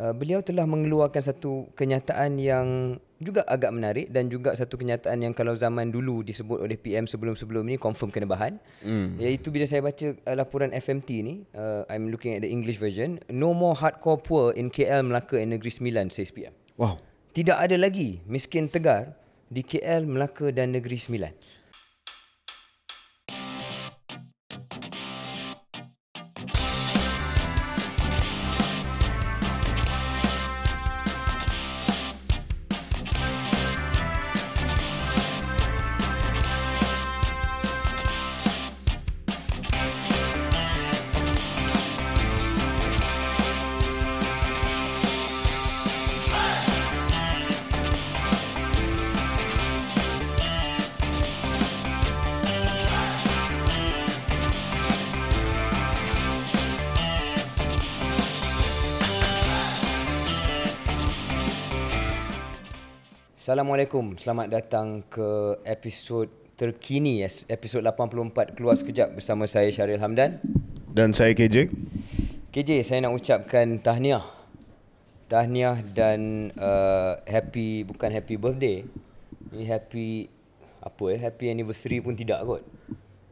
uh, beliau telah mengeluarkan satu kenyataan yang juga agak menarik dan juga satu kenyataan yang kalau zaman dulu disebut oleh PM sebelum-sebelum ni confirm kena bahan mm. iaitu bila saya baca uh, laporan FMT ni uh, I'm looking at the English version no more hardcore poor in KL Melaka and Negeri Sembilan says PM Wow. tidak ada lagi miskin tegar di KL Melaka dan Negeri Sembilan Assalamualaikum. Selamat datang ke episod terkini episod 84 keluar sekejap bersama saya Syaril Hamdan. Dan saya KJ. KJ, saya nak ucapkan tahniah. Tahniah dan uh, happy bukan happy birthday. Ni happy apa eh? Happy anniversary pun tidak kot.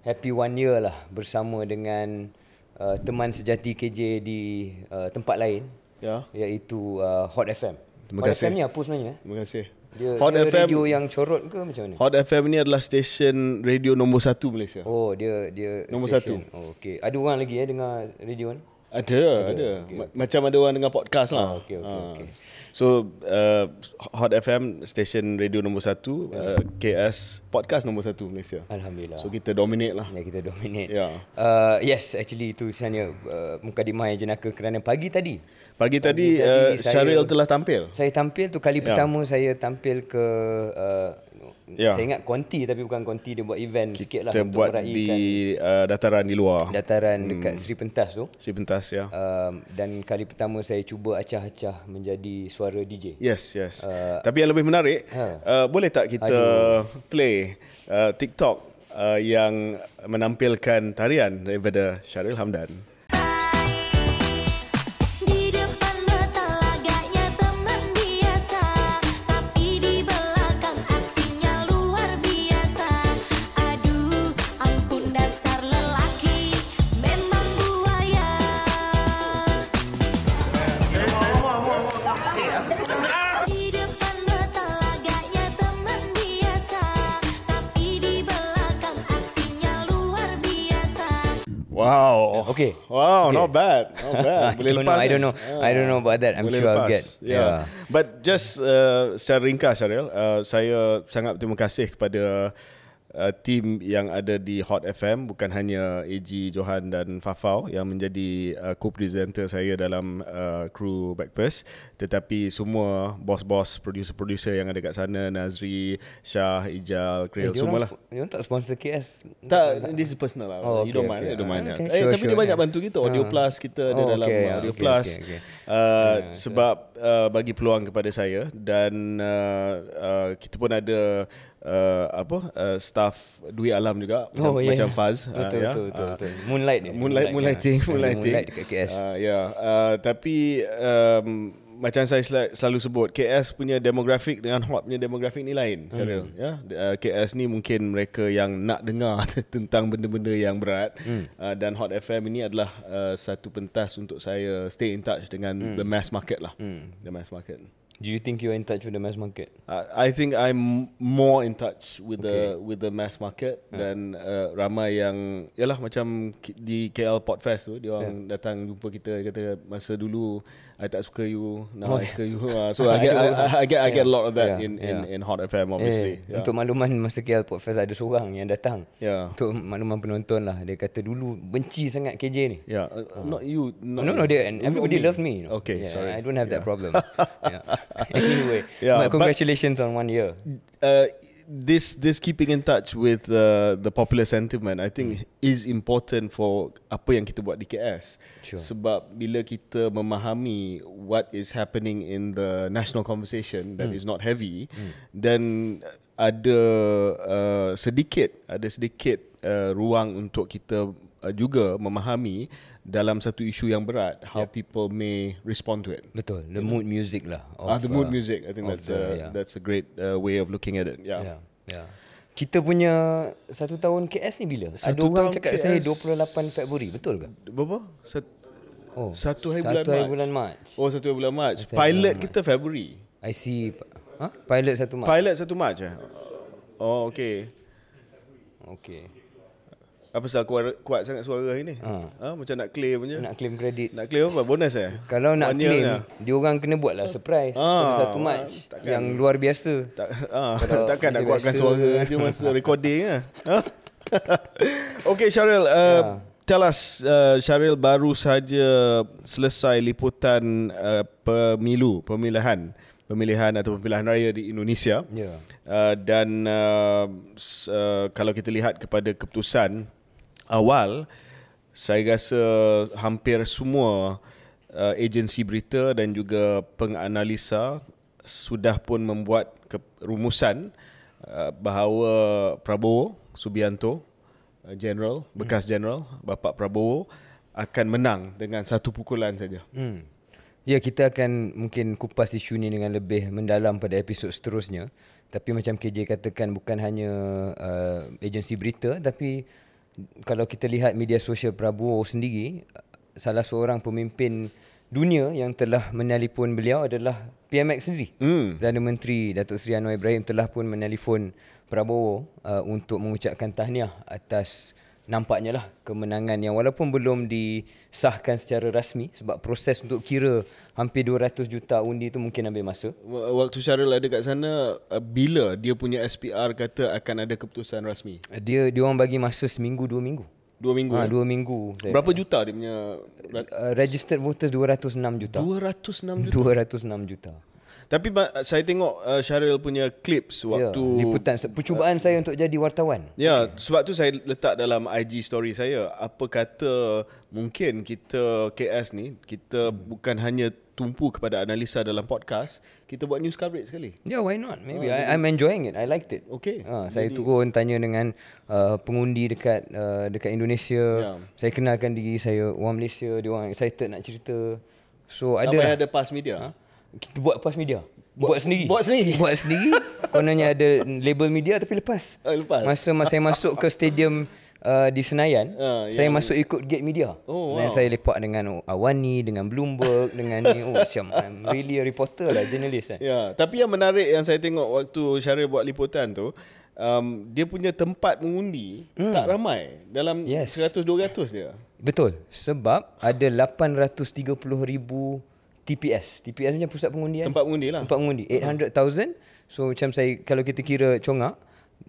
Happy one year lah bersama dengan uh, teman sejati KJ di uh, tempat lain Ya. iaitu uh, Hot FM. Terima Hot kasih. FM ni apa sebenarnya? eh? Terima kasih. Dia, Hot dia FM radio yang corot ke macam mana? Hot FM ni adalah stesen radio nombor satu Malaysia. Oh, dia dia Nombor station. satu. Oh, okey. Ada orang lagi eh dengar radio ni? Ada, ada. Ma- Macam ada orang dengar podcast lah. Ah, okey, okey, Ah. okey. So, uh, Hot FM, stesen radio nombor satu. Uh, KS, podcast nombor satu Malaysia. Alhamdulillah. So, kita dominate lah. Ya kita dominate. Ya. Uh, yes, actually itu sebenarnya uh, mukadimah yang jenaka kerana pagi tadi Pagi tadi, Pagi tadi uh, Syaril telah tampil. saya tampil tu kali Ya. pertama saya tampil ke uh, Ya. saya ingat konti tapi bukan konti dia buat event sikit lah Kita untuk buat meraihkan di uh, dataran di luar. dataran dekat Sri Pentas tu. Si pentas, ya. Um, dan kali pertama saya cuba acah-acah menjadi suara DJ. Yes, yes. Uh, Tapi yang lebih menarik, ha. uh, boleh tak kita play uh, TikTok uh, yang menampilkan tarian daripada Syaril Hamdan? Okay. Wow, Okay. not bad. Not bad. I Boleh don't lepas. know, I eh? don't know. I don't know about that. I'm Boleh sure I'll lepas. get. Yeah. Yeah. But just uh, secara ringkas Syaril, uh, saya sangat berterima kasih kepada uh, tim yang ada di Hot FM bukan hanya AG Johan dan Fafau yang menjadi uh, co-presenter saya dalam uh, kru Backpast tetapi semua bos-bos producer-producer yang ada kat sana Nazri, Shah, Ijal, Kril Eh, semua lah. Dia orang tak sponsor KS. Tak, this is personal lah. Oh, you okay, don't mind, okay. you don't mind. Ah, okay, eh, sure, tapi sure, dia banyak yeah. bantu kita. Audio Ah. Plus kita ada Oh, dalam okay, Audio okay, Plus. okay, okay. Uh, sebab uh, bagi peluang kepada saya dan uh, uh, kita pun ada uh, apa uh, staff Dwi Alam juga macam, Oh, yeah. macam Faz Betul, uh, ya. betul, betul, Uh, betul. Moonlight dia. Moonlight, moonlighting, moonlighting. Moonlight dekat KS. Uh, ya, yeah. uh, tapi um, macam saya sel- selalu sebut, KS punya demografik dengan Hot punya demografik ni lain. Hmm. Ya, uh, KS ni mungkin mereka yang nak dengar tentang benda-benda yang berat Hmm. uh, dan Hot FM ini adalah uh, satu pentas untuk saya stay in touch dengan Hmm. the mass market lah, the mass market. Do you think you're in touch with the mass market? Uh, I think I'm more in touch with the with the mass market dan uh, ramai yang yalah macam di KL Podfest tu dia orang datang jumpa kita kata masa dulu I tak suka you now I suka you uh, so I get I, I, I get I get a lot of that Yeah, in in yeah. in Hot FM obviously Eh, Untuk makluman masa KL Podfest ada seorang yang datang. Yeah. Untuk makluman penonton lah. Dia kata dulu benci sangat KJ ni. yeah uh, not you not no, no, dia, and everybody me. love me. you know. okay Yeah, sorry I don't have that Yeah. problem. yeah. Anyway, Yeah, but but- congratulations on one year. uh, this this keeping in touch with uh, the popular sentiment I think is important for apa yang kita buat di KS Sure. sebab bila kita memahami what is happening in the national conversation that is not heavy then ada uh, sedikit ada sedikit uh, ruang untuk kita uh, juga memahami dalam satu isu yang berat how Yep. people may respond to it. Betul. The mood music lah. Ah, the mood uh, music. I think of that's the- a, yeah. that's a great uh, way of looking at it. Yeah. Ya. Ya. Kita punya satu tahun KS ni bila? Ada Satu orang tahun cakap saya KS 28 Februari, betul ke? Berapa? Sat- Oh, Satu hari satu bulan hari Mac. bulan Mac. Oh, satu hari bulan Mac. Satu Pilot bulan kita Februari. I see. Ha? Pilot satu Mac. Pilot satu Mac eh? Oh, okay. Okay. Apa sebab kuat, kuat sangat suara hari ni? Ha. Ha. Macam nak claim je. Nak claim kredit. Nak claim apa? Bonus eh? Kalau nak One year claim, lah. dia orang kena buat lah surprise. Ah, pada satu Mac. takkan. Yang luar biasa. Tak, ah, Kalau takkan nak kuatkan suara je masa recording lah. Ha? okay Syaril, uh, Ya. tell us uh, Syaril baru saja selesai liputan uh, pemilu, pemilihan, pemilihan atau pemilihan raya di Indonesia. Ya. Uh, dan uh, uh, kalau kita lihat kepada keputusan awal, saya rasa hampir semua uh, agensi berita dan juga penganalisa sudah pun membuat ke- rumusan uh, bahawa Prabowo Subianto uh, general bekas general Bapak Prabowo akan menang dengan satu pukulan saja. Hmm. Ya, kita akan mungkin kupas isu ni dengan lebih mendalam pada episod seterusnya. Tapi macam KJ katakan bukan hanya uh, agensi berita tapi kalau kita lihat media sosial Prabowo sendiri salah seorang pemimpin dunia yang telah menelpon beliau adalah PMX sendiri. Hmm. Perdana Menteri Datuk Seri Anwar Ibrahim telah pun menelpon Prabowo uh, untuk mengucapkan tahniah atas nampaknya lah kemenangan yang walaupun belum disahkan secara rasmi sebab proses untuk kira hampir 200 juta undi tu mungkin ambil masa. Wa- Waktu Syaril ada kat sana uh, bila dia punya SPR kata akan ada keputusan rasmi? Dia dia orang bagi masa seminggu dua minggu. Dua minggu. Ha, eh? dua minggu. saya- Berapa juta dia punya? Uh, registered voters 206 juta. 206 juta. 206 juta. Tapi saya tengok uh, Syaril punya clips waktu ya, liputan percubaan saya untuk jadi wartawan. Ya, sebab tu saya letak dalam IG story saya apa kata mungkin kita KS ni kita bukan hanya tumpu kepada analisa dalam podcast, kita buat news coverage sekali. Yeah, why not? Maybe I, I'm enjoying it. I liked it. Okay. Ha, saya turun tanya dengan uh, pengundi dekat uh, dekat Indonesia. Ya. Saya kenalkan diri saya orang Malaysia, dia orang excited nak cerita. So ada lah. ada pass media. Ha? Kita buat pas media. Buat, sendiri. buat sendiri? Buat sendiri. Kononnya ada label media tapi lepas. Ah, lepas. Masa masa saya masuk ke stadium uh, di Senayan, Ah, saya yang- masuk ikut gate media. Oh, Dan wow. saya lepak dengan Awani, dengan Bloomberg, dengan ni. Oh, macam I'm really a reporter lah, journalist kan. Ya, tapi yang menarik yang saya tengok waktu Syaril buat liputan tu, um, dia punya tempat mengundi hmm. tak ramai. Dalam Yes. 100-200 je. Betul. Sebab ada 830 ribu TPS. TPS macam pusat pengundian. Tempat mengundi lah. Tempat mengundi. 800,000. So macam saya, kalau kita kira congak,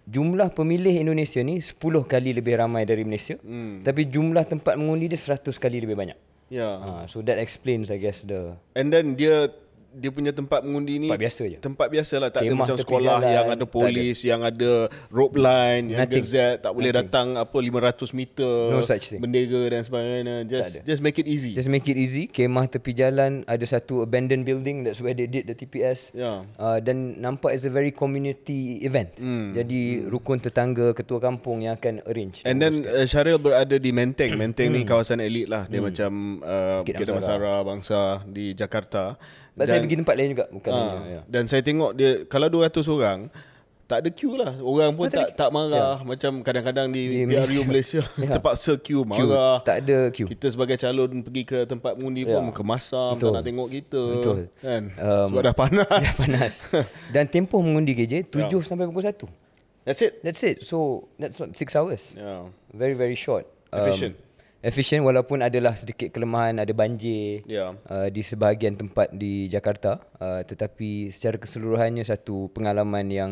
jumlah pemilih Indonesia ni 10 kali lebih ramai dari Malaysia. Hmm. Tapi jumlah tempat mengundi dia 100 kali lebih banyak. Ya. Ha, so that explains I guess the And then dia dia punya tempat mengundi ni Tempat biasa je. Tempat biasa lah tak ada Kemah macam tepi sekolah jalan, yang ada polis, yang ada rope line, yang Nothing. gazette, tak boleh datang apa 500 meter, No such thing. bendera dan sebagainya. Just just make it easy. Just make it easy. Kemah tepi jalan ada satu abandoned building that's where they did the TPS. Ya. Uh, dan nampak is a very community event. Hmm. Jadi rukun tetangga, ketua kampung yang akan arrange. And then uh, Syaril berada di Menteng. Menteng Hmm. ni kawasan elit lah. Dia macam uh, Bukit Damansara Bangsa di Jakarta. But saya pergi tempat lain juga bukan hanya, ya. Dan saya tengok dia kalau 200 orang tak ada queue lah. Orang pun tak tak marah macam kadang-kadang Di di, PRU Malaysia, Ya. terpaksa queue Queue. marah. Tak ada queue. Kita sebagai calon pergi ke tempat mengundi pun Ya. muka masam, Betul. tak nak tengok kita. Betul. Kan? Um, Sebab dah panas. Dah panas. Dan tempoh mengundi KJ 7 Ya. sampai pukul 1. That's it. That's it. So that's what 6 hours. Yeah. Very very short. Efficient. Efficient walaupun adalah sedikit kelemahan ada banjir Ya. uh, di sebahagian tempat di Jakarta uh, tetapi secara keseluruhannya satu pengalaman yang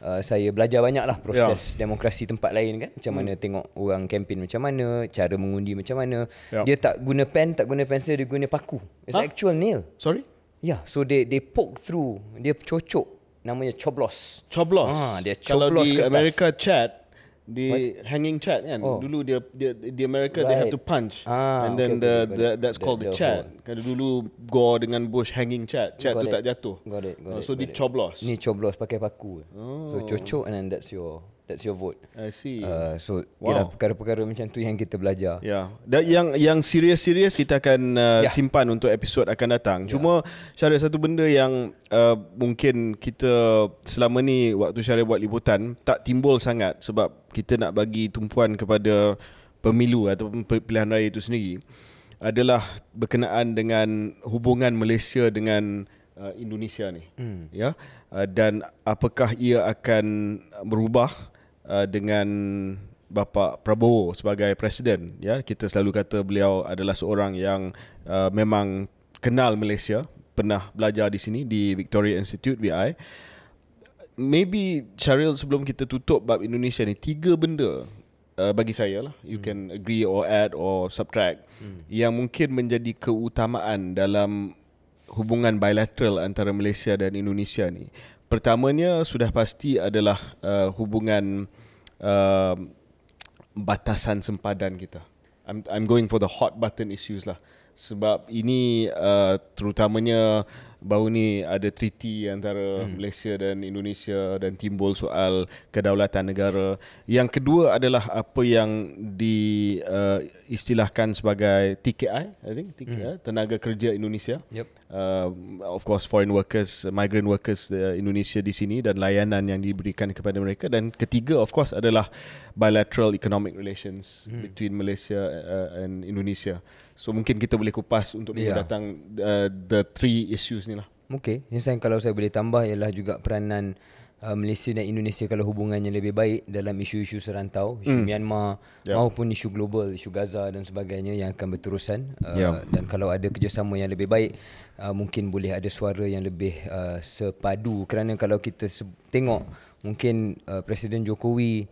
uh, saya belajar banyak lah proses demokrasi tempat lain kan macam mana tengok orang kempen macam mana cara mengundi macam mana Ya. dia tak guna pen tak guna pensel dia guna paku it's Huh? actual nail Sorry? yeah so they they poke through dia cocok namanya coblos Coblos. Ah, dia Kalau coblos di kertas. Amerika chat di hanging chat kan. Oh. Dulu dia, dia di Amerika they have Right. to punch. Ah, and then okay, the, okay, the that's called the, the chat. Kalau dulu Gore dengan Bush hanging chat. Chat Got tu it. tak jatuh. Got it, got it, so got di coblos. Ni coblos pakai paku. Oh. So cocok and then that's your That's your vote. I see. Uh, so Wow. wow. perkara-perkara macam tu yang kita belajar. Ya, dan yang yang serius-serius kita akan uh, Ya. simpan untuk episod akan datang. Cuma Syaril satu benda yang uh, mungkin kita selama ni waktu Syaril buat liputan tak timbul sangat sebab kita nak bagi tumpuan kepada pemilu pe- pilihan raya itu sendiri adalah berkenaan dengan hubungan Malaysia dengan uh, Indonesia ni. Hmm. Ya. Uh, dan apakah ia akan berubah uh, dengan bapa Prabowo sebagai presiden ya kita selalu kata beliau adalah seorang yang uh, memang kenal Malaysia pernah belajar di sini di Victoria Institute VI maybe Syaril sebelum kita tutup bab Indonesia ni tiga benda uh, bagi saya lah you hmm. can agree or add or subtract hmm. yang mungkin menjadi keutamaan dalam hubungan bilateral antara Malaysia dan Indonesia ni pertamanya sudah pasti adalah uh, hubungan uh, batasan sempadan kita. I'm I'm going for the hot button issues lah. Sebab ini uh, terutamanya baru ni ada treaty antara hmm. Malaysia dan Indonesia dan timbul soal kedaulatan negara. Yang kedua adalah apa yang diistilahkan uh, sebagai TKI, I think TKI, hmm. tenaga kerja Indonesia. Yep. Uh, of course foreign workers, migrant workers uh, Indonesia di sini dan layanan yang diberikan kepada mereka dan ketiga of course adalah bilateral economic relations hmm. between Malaysia uh, and Indonesia. So mungkin kita boleh kupas untuk minggu Ya. datang uh, the three issues ni lah. Okey, yang saya kalau saya boleh tambah ialah juga peranan uh, Malaysia dan Indonesia kalau hubungannya lebih baik dalam isu-isu serantau, isu Hmm. Myanmar Ya. maupun isu global, isu Gaza dan sebagainya yang akan berterusan uh, Ya. dan kalau ada kerjasama yang lebih baik uh, mungkin boleh ada suara yang lebih uh, sepadu kerana kalau kita se- tengok mungkin uh, Presiden Jokowi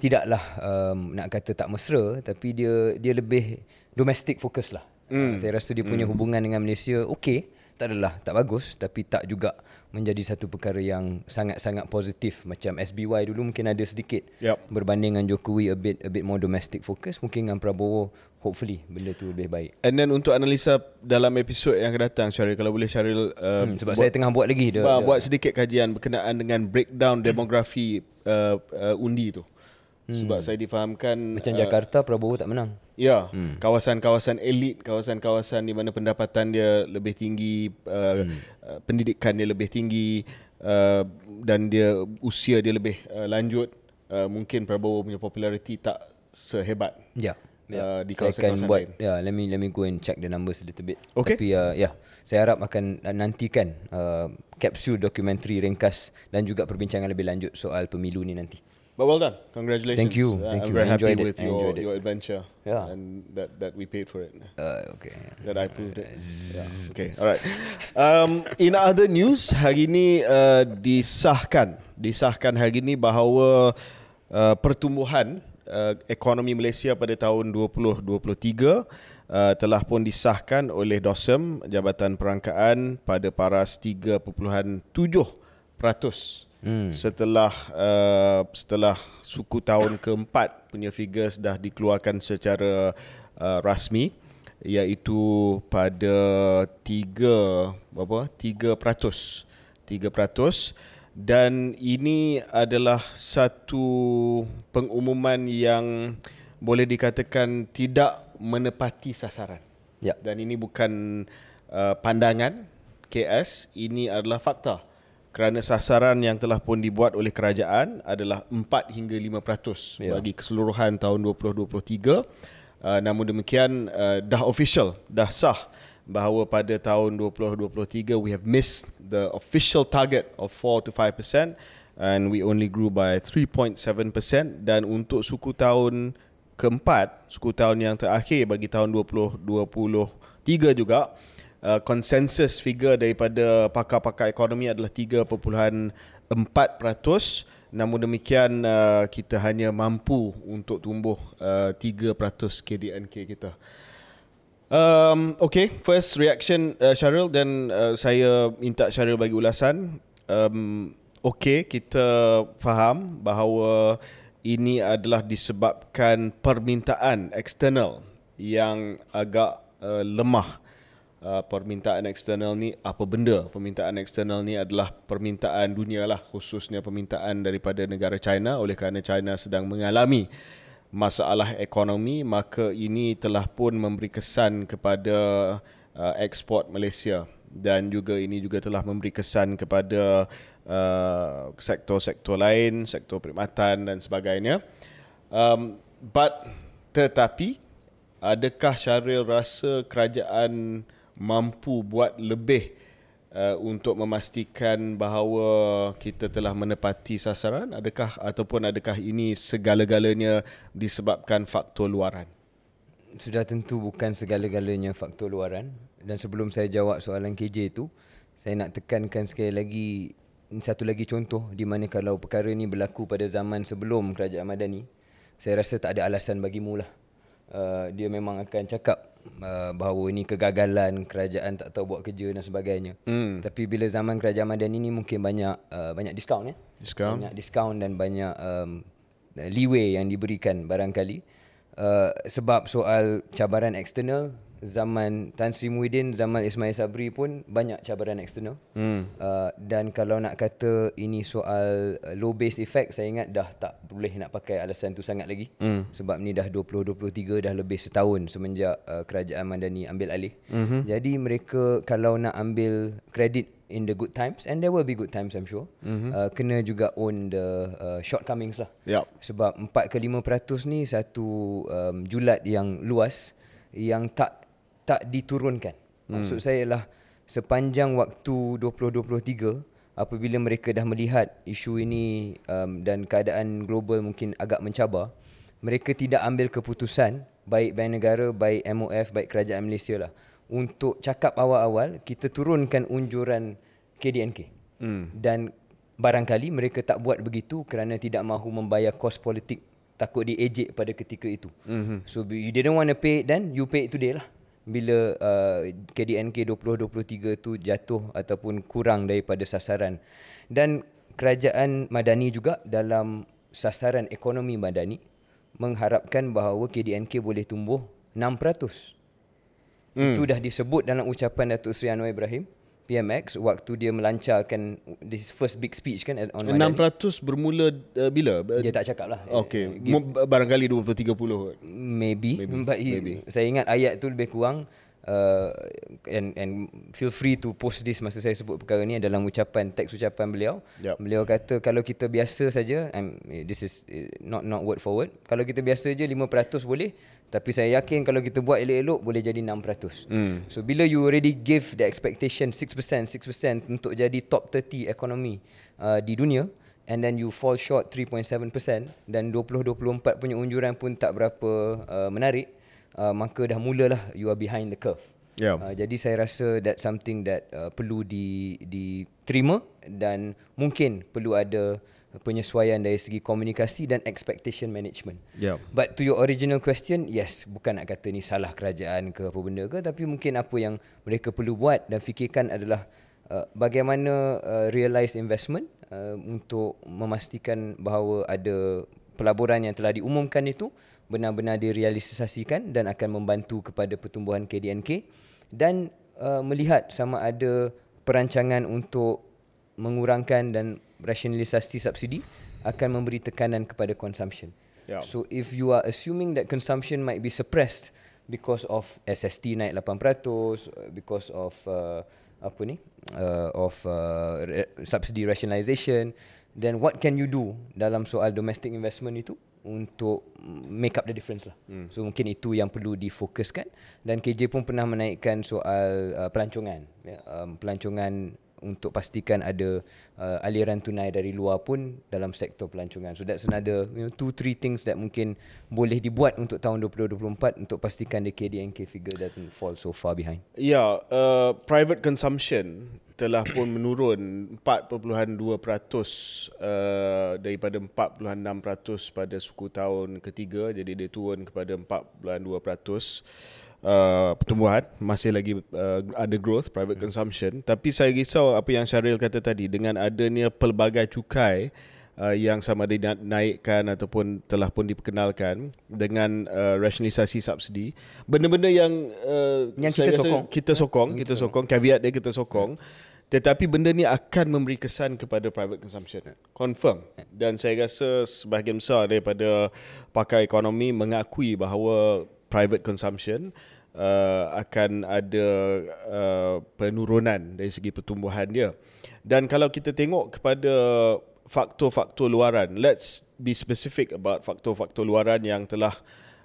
tidaklah um, nak kata tak mesra tapi dia dia lebih domestic focus lah. Mm. Saya rasa dia punya mm. hubungan dengan Malaysia okey, tak adalah tak bagus tapi tak juga menjadi satu perkara yang sangat-sangat positif macam SBY dulu mungkin ada sedikit Yup. berbanding dengan Jokowi a bit a bit more domestic focus mungkin dengan Prabowo hopefully benda tu lebih baik. And then untuk analisa dalam episod yang akan datang Syaril kalau boleh Syaril uh, Hmm, sebab saya tengah buat lagi dia. buat, buat sedikit kajian berkenaan dengan breakdown demografi uh, uh, undi tu. Sebab saya difahamkan Hmm. macam uh, Jakarta Prabowo tak menang. Ya, hmm. kawasan-kawasan elit, kawasan-kawasan di mana pendapatan dia lebih tinggi, uh, hmm. uh, pendidikan dia lebih tinggi uh, dan dia usia dia lebih uh, lanjut, uh, mungkin Prabowo punya populariti tak sehebat. Ya. Uh, di saya kawasan-kawasan akan buat lain. ya let me let me go and check the numbers a little bit. Okay. Tapi uh, ya, saya harap akan uh, nantikan uh, kapsul dokumentari ringkas dan juga perbincangan lebih lanjut soal pemilu ni nanti. But well done. Congratulations. Thank you. Uh, Thank I'm you. very I happy it. with your, your adventure. Yeah. And that, that we paid for it. Uh, okay. That I proved it. Yeah. Okay, alright. Um, in other news, hari ini uh, disahkan, disahkan hari ini bahawa uh, pertumbuhan uh, ekonomi Malaysia pada tahun 2023 uh, telah pun disahkan oleh DOSEM Jabatan Perangkaan pada paras 3.7 Hmm. Setelah uh, setelah suku tahun keempat punya figures dah dikeluarkan secara uh, rasmi iaitu pada 3 berapa 3% 3% dan ini adalah satu pengumuman yang boleh dikatakan tidak menepati sasaran. Ya. Dan ini bukan uh, pandangan KS, ini adalah fakta. Kerana sasaran yang telah pun dibuat oleh kerajaan adalah 4 hingga 5% Ya. bagi keseluruhan tahun 2023. Uh, namun demikian uh, dah official, dah sah bahawa pada tahun 2023 we have missed the official target of 4 to 5% and we only grew by 3.7% dan untuk suku tahun keempat, suku tahun yang terakhir bagi tahun 2023 juga uh, consensus figure daripada pakar-pakar ekonomi adalah 3.4%. Namun demikian uh, kita hanya mampu untuk tumbuh uh, 3% KDNK kita. Um, okay, first reaction uh, Syaril dan uh, saya minta Syaril bagi ulasan. Um, okay, kita faham bahawa ini adalah disebabkan permintaan eksternal yang agak uh, lemah uh, permintaan eksternal ni apa benda. Permintaan eksternal ni adalah permintaan dunia lah khususnya permintaan daripada negara China oleh kerana China sedang mengalami masalah ekonomi maka ini telah pun memberi kesan kepada uh, ekspor Malaysia dan juga ini juga telah memberi kesan kepada uh, sektor-sektor lain, sektor perkhidmatan dan sebagainya. Um, but tetapi adakah Syaril rasa kerajaan mampu buat lebih uh, untuk memastikan bahawa kita telah menepati sasaran? Adakah ataupun adakah ini segala-galanya disebabkan faktor luaran? Sudah tentu bukan segala-galanya faktor luaran. Dan sebelum saya jawab soalan KJ itu saya nak tekankan sekali lagi satu lagi contoh di mana kalau perkara ni berlaku pada zaman sebelum kerajaan Madani saya rasa tak ada alasan bagimu lah. Uh, dia memang akan cakap uh, bahawa ini kegagalan kerajaan tak tahu buat kerja dan sebagainya Hmm. tapi bila zaman kerajaan Madani ni mungkin banyak uh, banyak diskaun ya Diskaun. banyak diskaun dan banyak um, leeway yang diberikan barangkali uh, sebab soal cabaran eksternal zaman Tan Sri Muhyiddin zaman Ismail Sabri pun banyak cabaran eksternal hmm. uh, dan kalau nak kata ini soal uh, low base effect saya ingat dah tak boleh nak pakai alasan tu sangat lagi hmm. sebab ni dah 2023 dah lebih setahun semenjak uh, kerajaan Madani ambil alih hmm. jadi mereka kalau nak ambil kredit in the good times and there will be good times I'm sure mm-hmm. uh, kena juga own the uh, shortcomings lah Yup. sebab 4 ke 5% ni satu um, julat yang luas yang tak tak diturunkan maksud saya ialah sepanjang waktu 2023 apabila mereka dah melihat isu ini um, dan keadaan global mungkin agak mencabar mereka tidak ambil keputusan baik Bank Negara baik MOF baik kerajaan Malaysia lah untuk cakap awal-awal kita turunkan unjuran KDNK. Hmm. Dan barangkali mereka tak buat begitu kerana tidak mahu membayar kos politik takut diejek pada ketika itu. Mm-hmm. So you didn't want to pay it then you pay it today lah. Bila uh, KDNK 2023 tu jatuh ataupun kurang daripada sasaran. Dan kerajaan Madani juga dalam sasaran ekonomi Madani mengharapkan bahawa KDNK boleh tumbuh 6%. Hmm. Itu dah disebut dalam ucapan Datuk Seri Anwar Ibrahim PMX waktu dia melancarkan this first big speech kan on Madani. 6% bermula uh, bila? Dia tak cakap lah. Okey, Eh, Mu- barangkali 20 30. Maybe, maybe. but he, maybe. saya ingat ayat tu lebih kurang uh, and and feel free to post this masa saya sebut perkara ni dalam ucapan teks ucapan beliau. Yup. Beliau kata kalau kita biasa saja I'm, this is eh, not not word for word. Kalau kita biasa je 5% boleh tapi saya yakin kalau kita buat elok-elok boleh jadi 6%. Hmm. So bila you already give the expectation 6%, 6% untuk jadi top 30 ekonomi uh, di dunia and then you fall short 3.7% dan 2024 punya unjuran pun tak berapa uh, menarik uh, maka dah mulalah you are behind the curve. Ya. Uh, jadi saya rasa that something that uh, perlu di diterima dan mungkin perlu ada penyesuaian dari segi komunikasi dan expectation management. Ya. But to your original question, yes, bukan nak kata ni salah kerajaan ke apa benda ke, tapi mungkin apa yang mereka perlu buat dan fikirkan adalah uh, bagaimana uh, realize investment uh, untuk memastikan bahawa ada pelaburan yang telah diumumkan itu benar-benar direalisasikan dan akan membantu kepada pertumbuhan KDNK dan uh, melihat sama ada perancangan untuk mengurangkan dan rasionalisasi subsidi akan memberi tekanan kepada consumption. Ya. So if you are assuming that consumption might be suppressed because of SST naik 8%, uh, because of uh, apa ni? Uh, of uh, subsidy rationalisation, then what can you do dalam soal domestic investment itu untuk make up the difference lah. Hmm. So mungkin itu yang perlu difokuskan dan KJ pun pernah menaikkan soal uh, pelancongan. Ya, um, pelancongan untuk pastikan ada uh, aliran tunai dari luar pun dalam sektor pelancongan. So that's another you know two three things that mungkin boleh dibuat untuk tahun 2024 untuk pastikan the KDNK figure doesn't fall so far behind. Ya, uh, private consumption telah pun menurun 4.2% uh, daripada 4.6% pada suku tahun ketiga jadi dia turun kepada 4.2% uh, pertumbuhan masih lagi uh, ada growth private consumption. Tapi saya risau apa yang Syaril kata tadi dengan adanya pelbagai cukai uh, yang sama ada dinaikkan ataupun telah pun diperkenalkan dengan uh, rasionalisasi subsidi benda-benda yang uh, Yang kita sokong. kita sokong kita sokong caveat dia kita sokong. Tetapi benda ni akan memberi kesan kepada private consumption. Confirm. Dan saya rasa sebahagian besar daripada pakar ekonomi mengakui bahawa private consumption uh, akan ada uh, penurunan dari segi pertumbuhan dia dan kalau kita tengok kepada faktor-faktor luaran let's be specific about faktor-faktor luaran yang telah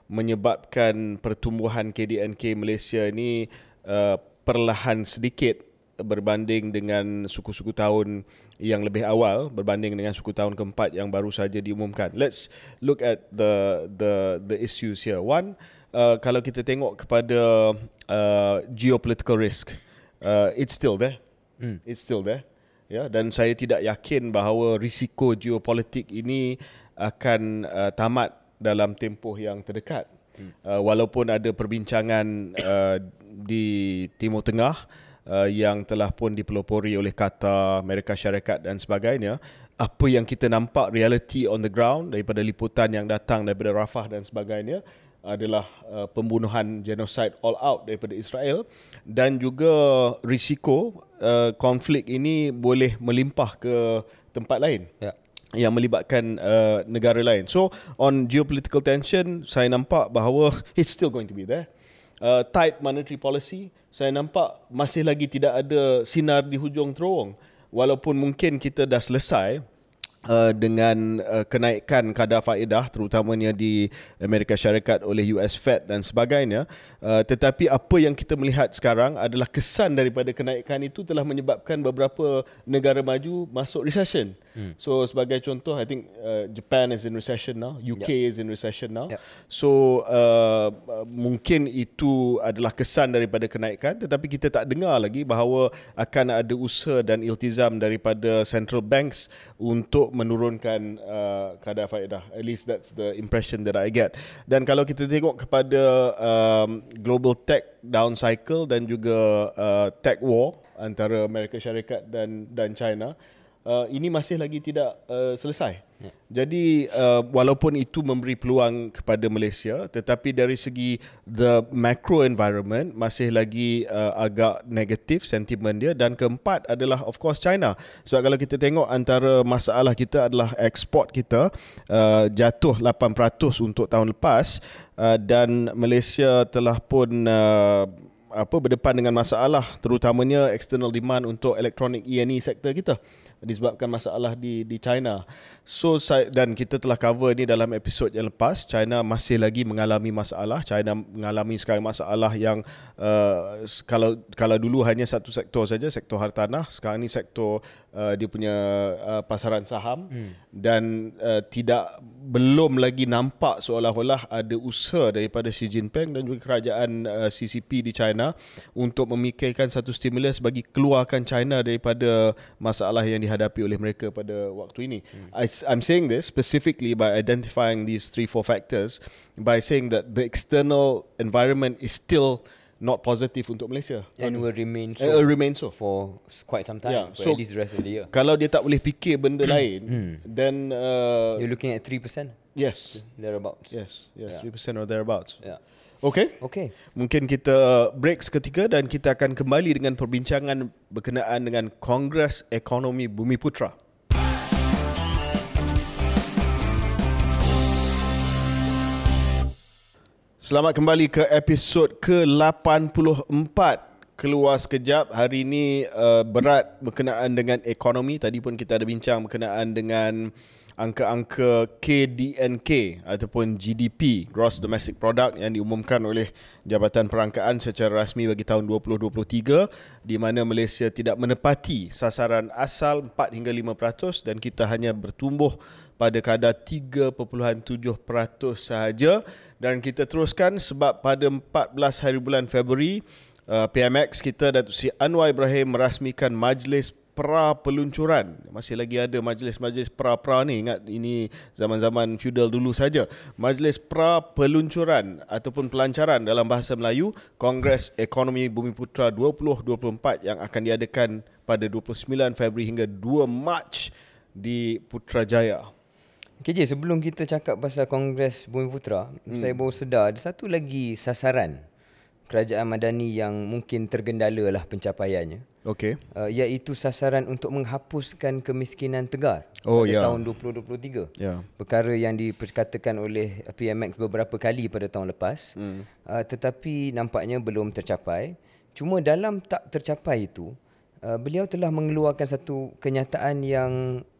menyebabkan pertumbuhan KDNK Malaysia ini uh, perlahan sedikit berbanding dengan suku-suku tahun yang lebih awal berbanding dengan suku tahun keempat yang baru saja diumumkan. Let's look at the the the issues here. One, uh, kalau kita tengok kepada uh, geopolitical risk, uh, it's still there. Hmm. It's still there. Ya, dan saya tidak yakin bahawa risiko geopolitik ini akan uh, tamat dalam tempoh yang terdekat. Hmm. Uh, walaupun ada perbincangan uh, di Timur Tengah uh, yang telah pun dipelopori oleh Qatar, Amerika Syarikat dan sebagainya, apa yang kita nampak reality on the ground daripada liputan yang datang daripada Rafah dan sebagainya adalah uh, pembunuhan genosid all out daripada Israel dan juga risiko uh, konflik ini boleh melimpah ke tempat lain Ya. yang melibatkan uh, negara lain. So on geopolitical tension saya nampak bahawa it's still going to be there. Uh, tight monetary policy saya nampak masih lagi tidak ada sinar di hujung terowong. Walaupun mungkin kita dah selesai uh, dengan uh, kenaikan kadar faedah terutamanya di Amerika Syarikat oleh US Fed dan sebagainya uh, tetapi apa yang kita melihat sekarang adalah kesan daripada kenaikan itu telah menyebabkan beberapa negara maju masuk recession hmm. so sebagai contoh I think uh, Japan is in recession now UK Yep. is in recession now Yep. so uh, uh, mungkin itu adalah kesan daripada kenaikan tetapi kita tak dengar lagi bahawa akan ada usaha dan iltizam daripada central banks untuk menurunkan uh, kadar faedah. At least that's the impression that I get. Dan kalau kita tengok kepada um, global tech down cycle dan juga uh, tech war antara Amerika Syarikat dan dan China, uh, ini masih lagi tidak uh, selesai. Ya. Jadi uh, walaupun itu memberi peluang kepada Malaysia tetapi dari segi the macro environment masih lagi uh, agak negatif sentimen dia dan keempat adalah of course China. Sebab kalau kita tengok antara masalah kita adalah ekspor kita uh, jatuh 8% untuk tahun lepas uh, dan Malaysia telah pun uh, apa berdepan dengan masalah terutamanya external demand untuk elektronik E&E sektor kita disebabkan masalah di di China. So saya, dan kita telah cover ni dalam episod yang lepas China masih lagi mengalami masalah. China mengalami sekarang masalah yang uh, kalau kalau dulu hanya satu sektor saja sektor hartanah, sekarang ni sektor uh, dia punya uh, pasaran saham hmm. dan uh, tidak belum lagi nampak seolah-olah ada usaha daripada Xi Jinping dan juga kerajaan uh, CCP di China untuk memikirkan satu stimulus bagi keluarkan China daripada masalah yang dihadapi oleh mereka pada waktu ini. Hmm. I, I'm saying this specifically by identifying these three four factors by saying that the external environment is still not positive untuk Malaysia. And will remain so Uh, remain so. for quite some time. Yeah, For so- at least the rest of the year. Kalau dia tak boleh fikir benda lain, then uh, You're looking at 3% yes, thereabouts. yes, yes, Yeah. three percent or thereabouts. Yeah. Okay. Okay. Mungkin kita break seketika dan kita akan kembali dengan perbincangan berkenaan dengan Kongres Ekonomi Bumi Putra. Selamat kembali ke episod ke-84 Keluar sekejap Hari ini uh, berat berkenaan dengan ekonomi Tadi pun kita ada bincang berkenaan dengan angka-angka KDNK ataupun GDP Gross Domestic Product yang diumumkan oleh Jabatan Perangkaan secara rasmi bagi tahun 2023 di mana Malaysia tidak menepati sasaran asal 4 hingga 5% dan kita hanya bertumbuh pada kadar 3.7% sahaja. Dan kita teruskan sebab pada 14 hari bulan Februari uh, PMX kita Datuk Seri Anwar Ibrahim merasmikan majlis pra peluncuran. Masih lagi ada majlis-majlis pra-pra ni. Ingat ini zaman-zaman feudal dulu saja. Majlis pra peluncuran ataupun pelancaran dalam bahasa Melayu Kongres Ekonomi Bumi Putra 2024 yang akan diadakan pada 29 Februari hingga 2 Mac di Putrajaya. KJ, sebelum kita cakap pasal Kongres Bumi Putra, hmm. saya baru sedar ada satu lagi sasaran kerajaan Madani yang mungkin tergendala lah pencapaiannya. Okey. Uh, iaitu sasaran untuk menghapuskan kemiskinan tegar Oh, pada ya. tahun 2023. Ya. Perkara yang diperkatakan oleh PMX beberapa kali pada tahun lepas. Hmm. Uh, tetapi nampaknya belum tercapai. Cuma dalam tak tercapai itu, uh, beliau telah mengeluarkan satu kenyataan yang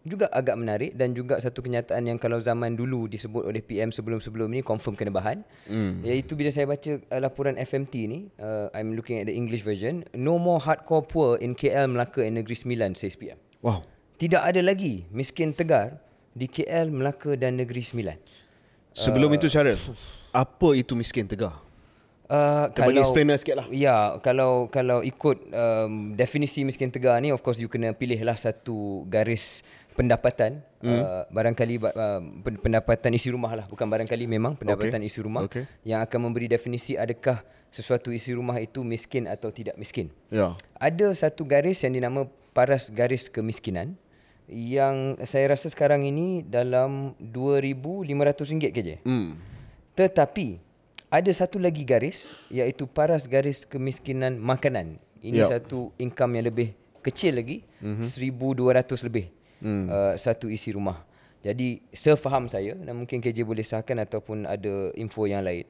juga agak menarik dan juga satu kenyataan yang kalau zaman dulu disebut oleh PM sebelum-sebelum ni confirm kena bahan mm. iaitu bila saya baca uh, laporan FMT ni uh, I'm looking at the English version no more hardcore poor in KL Melaka and Negeri Sembilan says PM Wow. tidak ada lagi miskin tegar di KL Melaka dan Negeri Sembilan Sebelum uh, itu Syaril, apa itu miskin tegar? Uh, Kita bagi explainer sikit lah. Ya, kalau kalau ikut um, definisi miskin tegar ni of course you kena pilihlah satu garis pendapatan hmm. uh, barangkali uh, pendapatan isi rumah lah bukan barangkali memang pendapatan Okey. isi rumah Okey. yang akan memberi definisi adakah sesuatu isi rumah itu miskin atau tidak miskin. Ya. Ada satu garis yang dinama paras garis kemiskinan yang saya rasa sekarang ini dalam RM2,500 KJ. Hmm. Tetapi ada satu lagi garis iaitu paras garis kemiskinan makanan. Ini Ya. satu income yang lebih kecil lagi, mm-hmm. 1200 lebih. Mm. Uh, satu isi rumah. Jadi sefaham saya dan mungkin KJ boleh sahkan ataupun ada info yang lain.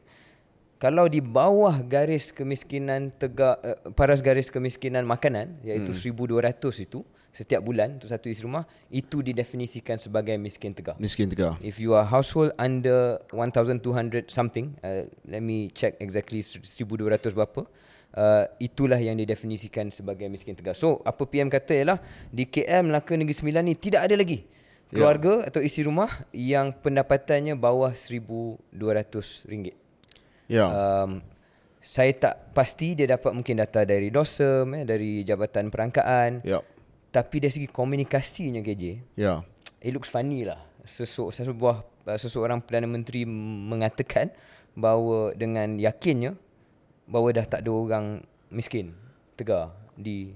Kalau di bawah garis kemiskinan tegak uh, paras garis kemiskinan makanan iaitu mm. 1200 itu setiap bulan untuk satu isi rumah itu didefinisikan sebagai miskin tegak. Miskin tegar. If you are household under 1200 something, uh, let me check exactly 1200 berapa. Uh, itulah yang didefinisikan sebagai miskin tegar. So, apa PM kata ialah di KL Melaka Negeri Sembilan ni tidak ada lagi keluarga yeah. atau isi rumah yang pendapatannya bawah RM1,200. Ya. Um, saya tak pasti dia dapat mungkin data dari DOSEM, eh, dari Jabatan Perangkaan. Ya. Tapi dari segi komunikasinya KJ, Ya. it looks funny lah. Sesu, sesebuah uh, seseorang Perdana Menteri mengatakan bahawa dengan yakinnya bahawa dah tak ada orang miskin tegar di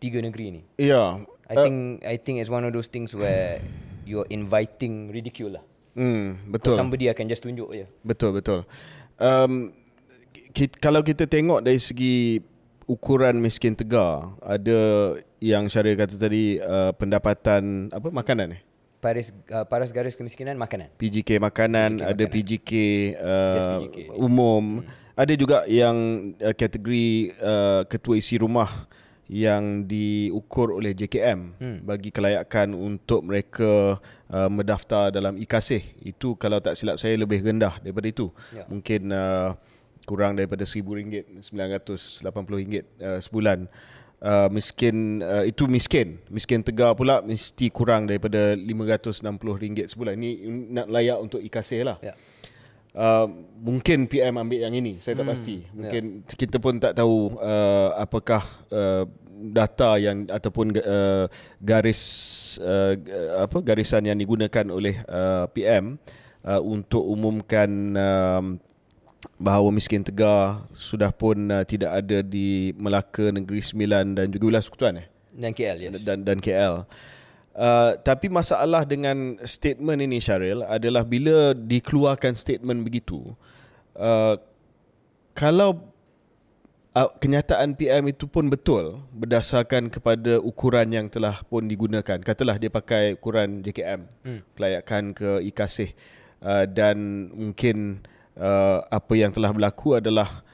tiga negeri ni. Ya. I think I think it's one of those things where you're inviting ridicule lah. Hmm, Betul. betul. somebody akan just tunjuk je. Betul betul. Um, ki, kalau kita tengok dari segi ukuran miskin tegar, ada yang Syaril kata tadi uh, pendapatan apa makanan eh? Paris uh, paras garis kemiskinan makanan. PGK makanan, PGK ada makanan. PGK, uh, Just PGK. umum. Ada juga yang uh, kategori uh, ketua isi rumah yang diukur oleh JKM hmm. bagi kelayakan untuk mereka uh, mendaftar dalam e-kasih. Itu kalau tak silap saya lebih rendah daripada itu. Ya. Mungkin uh, kurang daripada RM1,000, RM980 uh, sebulan. Uh, miskin uh, itu miskin. Miskin tegar pula mesti kurang daripada RM560 sebulan. Ni nak layak untuk e-kasih lah. Ya. uh, mungkin PM ambil yang ini saya tak pasti. Mungkin kita pun tak tahu uh, apakah uh, data yang ataupun uh, garis uh, apa garisan yang digunakan oleh uh, PM uh, untuk umumkan um, bahawa miskin tegar sudah pun uh, tidak ada di Melaka Negeri Sembilan dan juga wilayah Sekutuan eh Dan KL yes. dan dan KL. Uh, tapi masalah dengan statement ini Syaril adalah bila dikeluarkan statement begitu uh, kalau uh, kenyataan PM itu pun betul berdasarkan kepada ukuran yang telah pun digunakan katalah dia pakai ukuran JKM hmm. kelayakan ke IKASIH uh, dan mungkin uh, apa yang telah berlaku adalah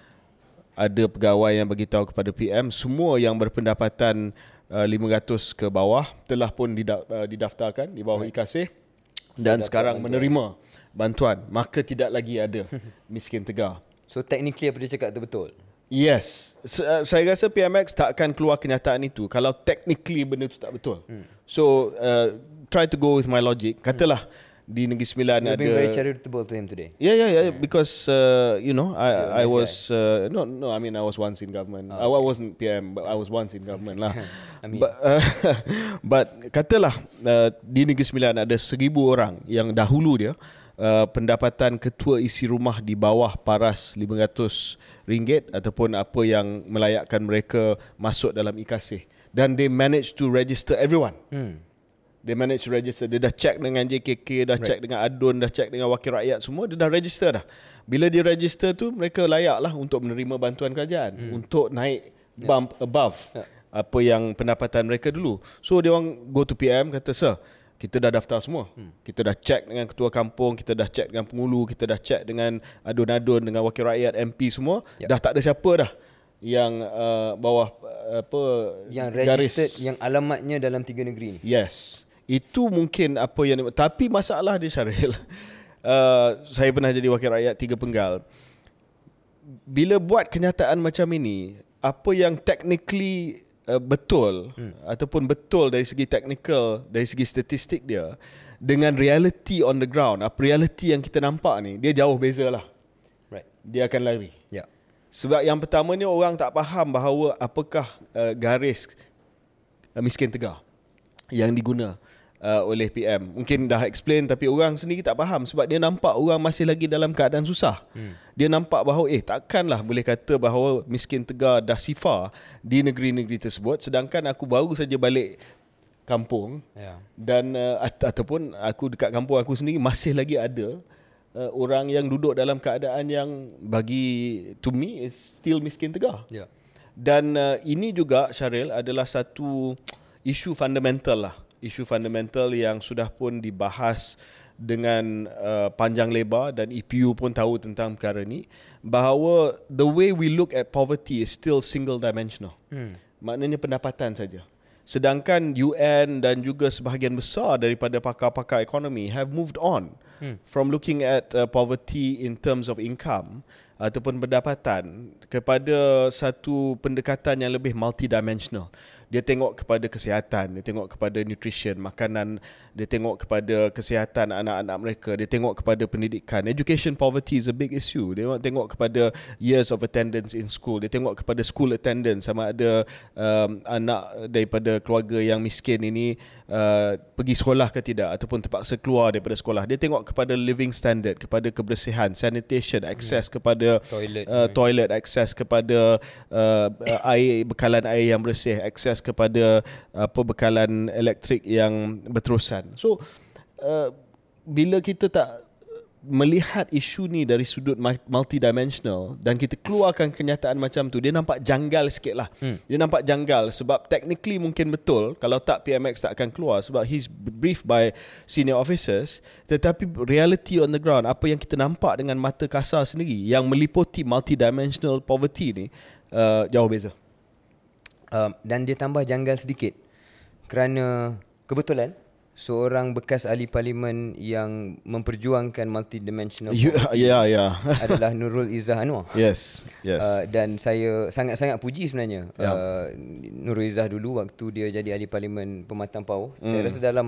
ada pegawai yang bagi tahu kepada PM semua yang berpendapatan uh, 500 ke bawah telah pun dida- uh, didaftarkan di bawah IKASIH dan sekarang menerima bantuan maka tidak lagi ada miskin tegar. So technically apa dia cakap tu betul. Yes, S- uh, saya rasa PMX tak akan keluar kenyataan itu kalau technically benda itu tak betul. Hmm. So uh, try to go with my logic. Katalah di Negeri Sembilan You're ada being very charitable to him today. Yeah, yeah, yeah. Because uh, you know, I a I nice was uh, no, no. I mean, I was once in government. I, I wasn't PM, but I was once in government lah. I mean- but, uh, but katalah uh, di Negeri Sembilan ada seribu orang yang dahulu dia uh, pendapatan ketua isi rumah di bawah paras RM500 ataupun apa yang melayakkan mereka masuk dalam IKASIH dan they managed to register everyone. Hmm. They manage to register. Dia dah check dengan JKK, dah right. check dengan ADUN, dah check dengan wakil rakyat semua, dia dah register dah. Bila dia register tu, mereka layak lah untuk menerima bantuan kerajaan. Hmm. Untuk naik bump yeah. above yeah. apa yang pendapatan mereka dulu. So dia orang go to PM kata, sir, kita dah daftar semua. Hmm. Kita dah check dengan ketua kampung, kita dah check dengan pengulu, kita dah check dengan adun-adun, dengan wakil rakyat, MP semua. Yep. Dah tak ada siapa dah yang uh, bawah uh, apa yang registered garis. yang alamatnya dalam tiga negeri ni. Yes. Itu mungkin apa yang tapi masalah dia Syaril. Uh, saya pernah jadi wakil rakyat tiga penggal. Bila buat kenyataan macam ini, apa yang technically uh, betul hmm. ataupun betul dari segi technical, dari segi statistik dia dengan reality on the ground, apa reality yang kita nampak ni, dia jauh beza lah. Right. Dia akan lari. Ya. Yeah. Sebab yang pertama ni orang tak faham bahawa apakah uh, garis uh, miskin tegar yang diguna uh, oleh PM. Mungkin dah explain tapi orang sendiri tak faham sebab dia nampak orang masih lagi dalam keadaan susah. Hmm. Dia nampak bahawa eh takkanlah boleh kata bahawa miskin tegar dah sifar di negeri-negeri tersebut sedangkan aku baru saja balik kampung yeah. dan uh, at- ataupun aku dekat kampung aku sendiri masih lagi ada uh, orang yang duduk dalam keadaan yang bagi to me is still miskin tegar. Yeah. Dan uh, ini juga Syaril adalah satu isu fundamental lah isu fundamental yang sudah pun dibahas dengan uh, panjang lebar dan EPU pun tahu tentang perkara ni bahawa the way we look at poverty is still single dimensional. Hmm. Maknanya pendapatan saja. Sedangkan UN dan juga sebahagian besar daripada pakar-pakar ekonomi have moved on hmm. from looking at uh, poverty in terms of income ataupun pendapatan kepada satu pendekatan yang lebih multidimensional dia tengok kepada kesihatan, dia tengok kepada nutrition, makanan, dia tengok kepada kesihatan anak-anak mereka, dia tengok kepada pendidikan. Education poverty is a big issue. Dia tengok kepada years of attendance in school, dia tengok kepada school attendance sama ada um, anak daripada keluarga yang miskin ini uh, pergi sekolah ke tidak ataupun terpaksa keluar daripada sekolah. Dia tengok kepada living standard, kepada kebersihan, sanitation, access hmm. kepada toilet, uh, toilet access kepada uh, air bekalan air yang bersih, access kepada apa bekalan elektrik yang berterusan. So uh, bila kita tak melihat isu ni dari sudut multidimensional dan kita keluarkan kenyataan macam tu dia nampak janggal sikit lah. Hmm. dia nampak janggal sebab technically mungkin betul kalau tak PMX tak akan keluar sebab he's briefed by senior officers tetapi reality on the ground apa yang kita nampak dengan mata kasar sendiri yang meliputi multidimensional poverty ni uh, jauh beza. Uh, dan dia tambah janggal sedikit kerana kebetulan seorang bekas ahli parlimen yang memperjuangkan multidimensional you, yeah, yeah. adalah Nurul Izzah Anwar. Yes, yes. Uh, dan saya sangat-sangat puji sebenarnya yeah. uh, Nurul Izzah dulu waktu dia jadi ahli parlimen Pematang Pau. Mm. Saya rasa dalam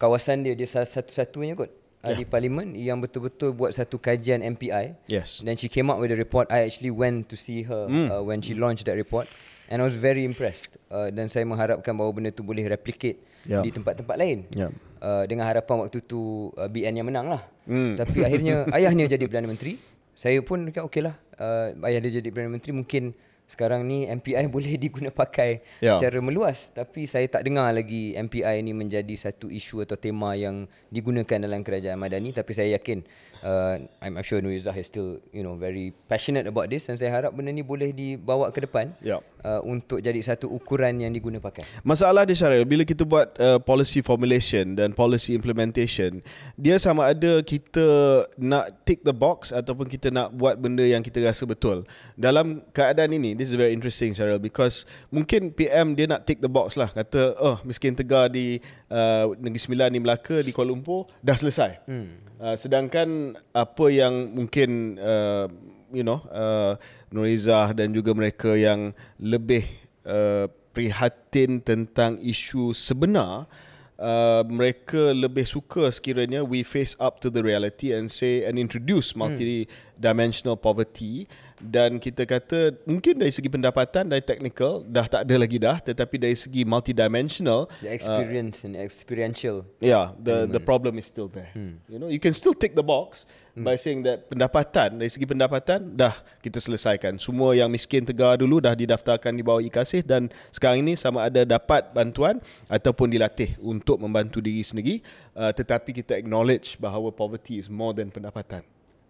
kawasan dia dia satu-satunya kot ahli yeah. parlimen yang betul-betul buat satu kajian MPI. Yes. Dan she came up with a report. I actually went to see her mm. uh, when she launched that report and I was very impressed. Uh, dan saya mengharapkan bahawa benda tu boleh replicate yeah. di tempat-tempat lain. Yeah. Uh, dengan harapan waktu tu uh, BN yang menang lah. Mm. Tapi akhirnya ayahnya jadi Perdana Menteri. Saya pun kata okey lah. Uh, ayah dia jadi Perdana Menteri mungkin sekarang ni MPI boleh diguna pakai yeah. secara meluas tapi saya tak dengar lagi MPI ini menjadi satu isu atau tema yang digunakan dalam kerajaan madani tapi saya yakin uh, I'm sure Nurizah is still you know very passionate about this dan saya harap benda ni boleh dibawa ke depan yeah. Uh, untuk jadi satu ukuran yang diguna pakai masalah dia Syaril bila kita buat uh, policy formulation dan policy implementation dia sama ada kita nak tick the box ataupun kita nak buat benda yang kita rasa betul dalam keadaan ini this is very interesting Cheryl because mungkin PM dia nak tick the box lah kata oh miskin tegar di uh, Negeri Sembilan ni Melaka di Kuala Lumpur dah selesai. Hmm. Uh, sedangkan apa yang mungkin uh, you know uh, Nurizah dan juga mereka yang lebih uh, prihatin tentang isu sebenar Uh, mereka lebih suka sekiranya we face up to the reality and say and introduce multi dimensional poverty dan kita kata mungkin dari segi pendapatan dari technical dah tak ada lagi dah tetapi dari segi multidimensional The experience and experiential. Yeah, the the problem is still there. You know, you can still tick the box by saying that pendapatan dari segi pendapatan dah kita selesaikan. Semua yang miskin tegar dulu dah didaftarkan di bawah IKASih dan sekarang ini sama ada dapat bantuan ataupun dilatih untuk membantu diri sendiri uh, tetapi kita acknowledge bahawa poverty is more than pendapatan.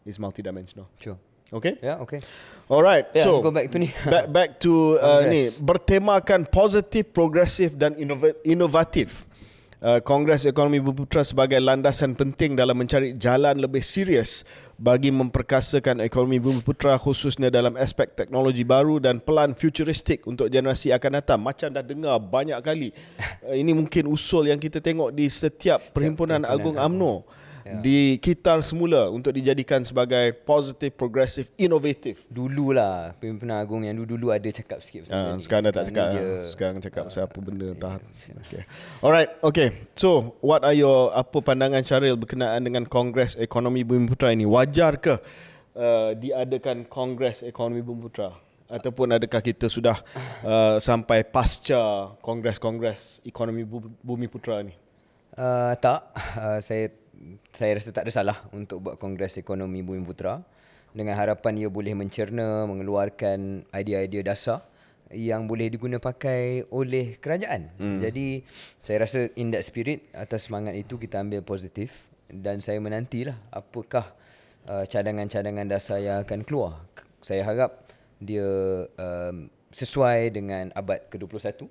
It's multidimensional. Sure. Okay? Yeah, okay. Alright, Yeah, so let's go back to ni. back, back to uh, Congress. ni bertemakan positif, progresif dan inovatif. Uh, Kongres Ekonomi Bumiputera sebagai landasan penting dalam mencari jalan lebih serius bagi memperkasakan ekonomi Bumiputera khususnya dalam aspek teknologi baru dan pelan futuristik untuk generasi akan datang. Macam dah dengar banyak kali. Uh, ini mungkin usul yang kita tengok di setiap, Perhimpunan, Perhimpunan Agung Agung. AMNO. Ya. Dikitar semula untuk dijadikan sebagai positif, progresif, inovatif. Dululah Pimpinan Agung yang dulu-dulu ada cakap sikit pasal Ah, ni. sekarang dah tak cakap. Dia, dia- sekarang cakap pasal apa benda entah. Okay. Alright, okay. So, what are your apa pandangan Syaril berkenaan dengan Kongres Ekonomi Bumiputera ini? Wajar ke uh, diadakan Kongres Ekonomi Bumiputera? Ataupun adakah kita sudah uh, sampai pasca Kongres-Kongres Ekonomi Bu- Bumiputera ni? Uh, tak, uh, saya saya rasa tak ada salah untuk buat Kongres Ekonomi Bumi Putra dengan harapan ia boleh mencerna, mengeluarkan idea-idea dasar yang boleh diguna pakai oleh kerajaan. Hmm. Jadi saya rasa in that spirit atas semangat itu kita ambil positif dan saya menantilah apakah uh, cadangan-cadangan dasar yang akan keluar. Saya harap dia um, sesuai dengan abad ke-21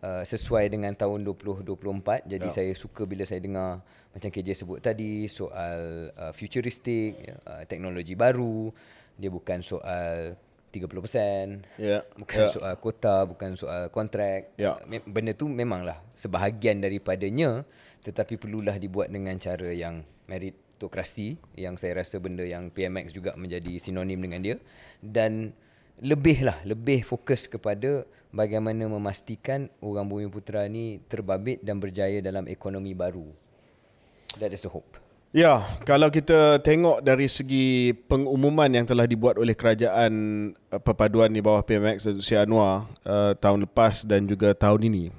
uh, sesuai dengan tahun 2024. Jadi Ya. saya suka bila saya dengar macam KJ sebut tadi soal uh, futuristik, ya, uh, teknologi baru. Dia bukan soal 30%. Ya. Bukan Ya. soal kota, bukan soal kontrak. Ya. Uh, me- Benda tu memanglah sebahagian daripadanya tetapi perlulah dibuat dengan cara yang meritokrasi yang saya rasa benda yang PMX juga menjadi sinonim dengan dia dan lebih lah lebih fokus kepada bagaimana memastikan orang Bumi Putra ni terbabit dan berjaya dalam ekonomi baru. That is the hope. Ya, kalau kita tengok dari segi pengumuman yang telah dibuat oleh kerajaan uh, perpaduan di bawah PMX Datuk Seri Anwar uh, tahun lepas dan juga tahun ini,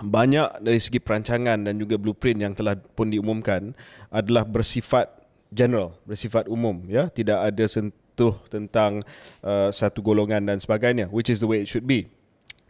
banyak dari segi perancangan dan juga blueprint yang telah pun diumumkan adalah bersifat general, bersifat umum, ya, tidak ada sentuh tentang uh, satu golongan dan sebagainya, which is the way it should be.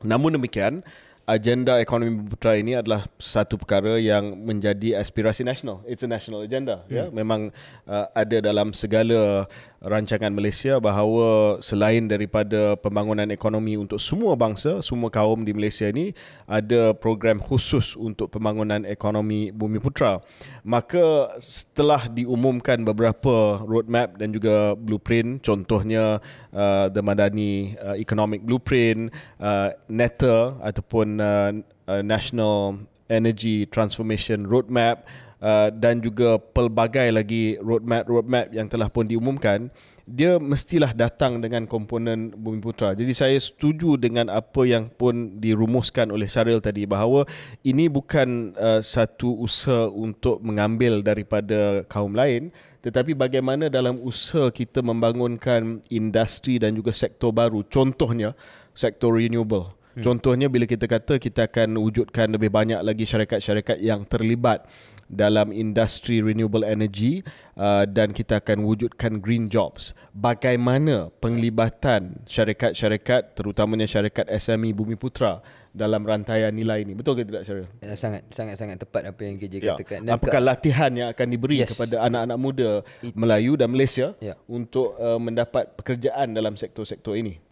Namun demikian, agenda ekonomi putra ini adalah satu perkara yang menjadi aspirasi nasional. It's a national agenda. Hmm. Ya, memang uh, ada dalam segala rancangan Malaysia bahawa selain daripada pembangunan ekonomi untuk semua bangsa, semua kaum di Malaysia ini ada program khusus untuk pembangunan ekonomi Bumi Putra. Maka setelah diumumkan beberapa roadmap dan juga blueprint, contohnya uh, the Madani uh, Economic Blueprint, uh, NETA ataupun uh, uh, National Energy Transformation Roadmap uh, dan juga pelbagai lagi roadmap-roadmap yang telah pun diumumkan, dia mestilah datang dengan komponen Bumi Putra. Jadi saya setuju dengan apa yang pun dirumuskan oleh Syaril tadi bahawa ini bukan uh, satu usaha untuk mengambil daripada kaum lain tetapi bagaimana dalam usaha kita membangunkan industri dan juga sektor baru contohnya sektor renewable Hmm. Contohnya bila kita kata kita akan wujudkan lebih banyak lagi syarikat-syarikat yang terlibat dalam industri renewable energy uh, dan kita akan wujudkan green jobs. Bagaimana penglibatan syarikat-syarikat terutamanya syarikat SME Bumi Putra dalam rantaian nilai ini. Betul ke tidak Syaril? Uh, sangat sangat sangat tepat apa yang KJ Ya. katakan. Apakah latihan yang akan diberi Yes. kepada anak-anak muda It- Melayu dan Malaysia Ya. untuk uh, mendapat pekerjaan dalam sektor-sektor ini?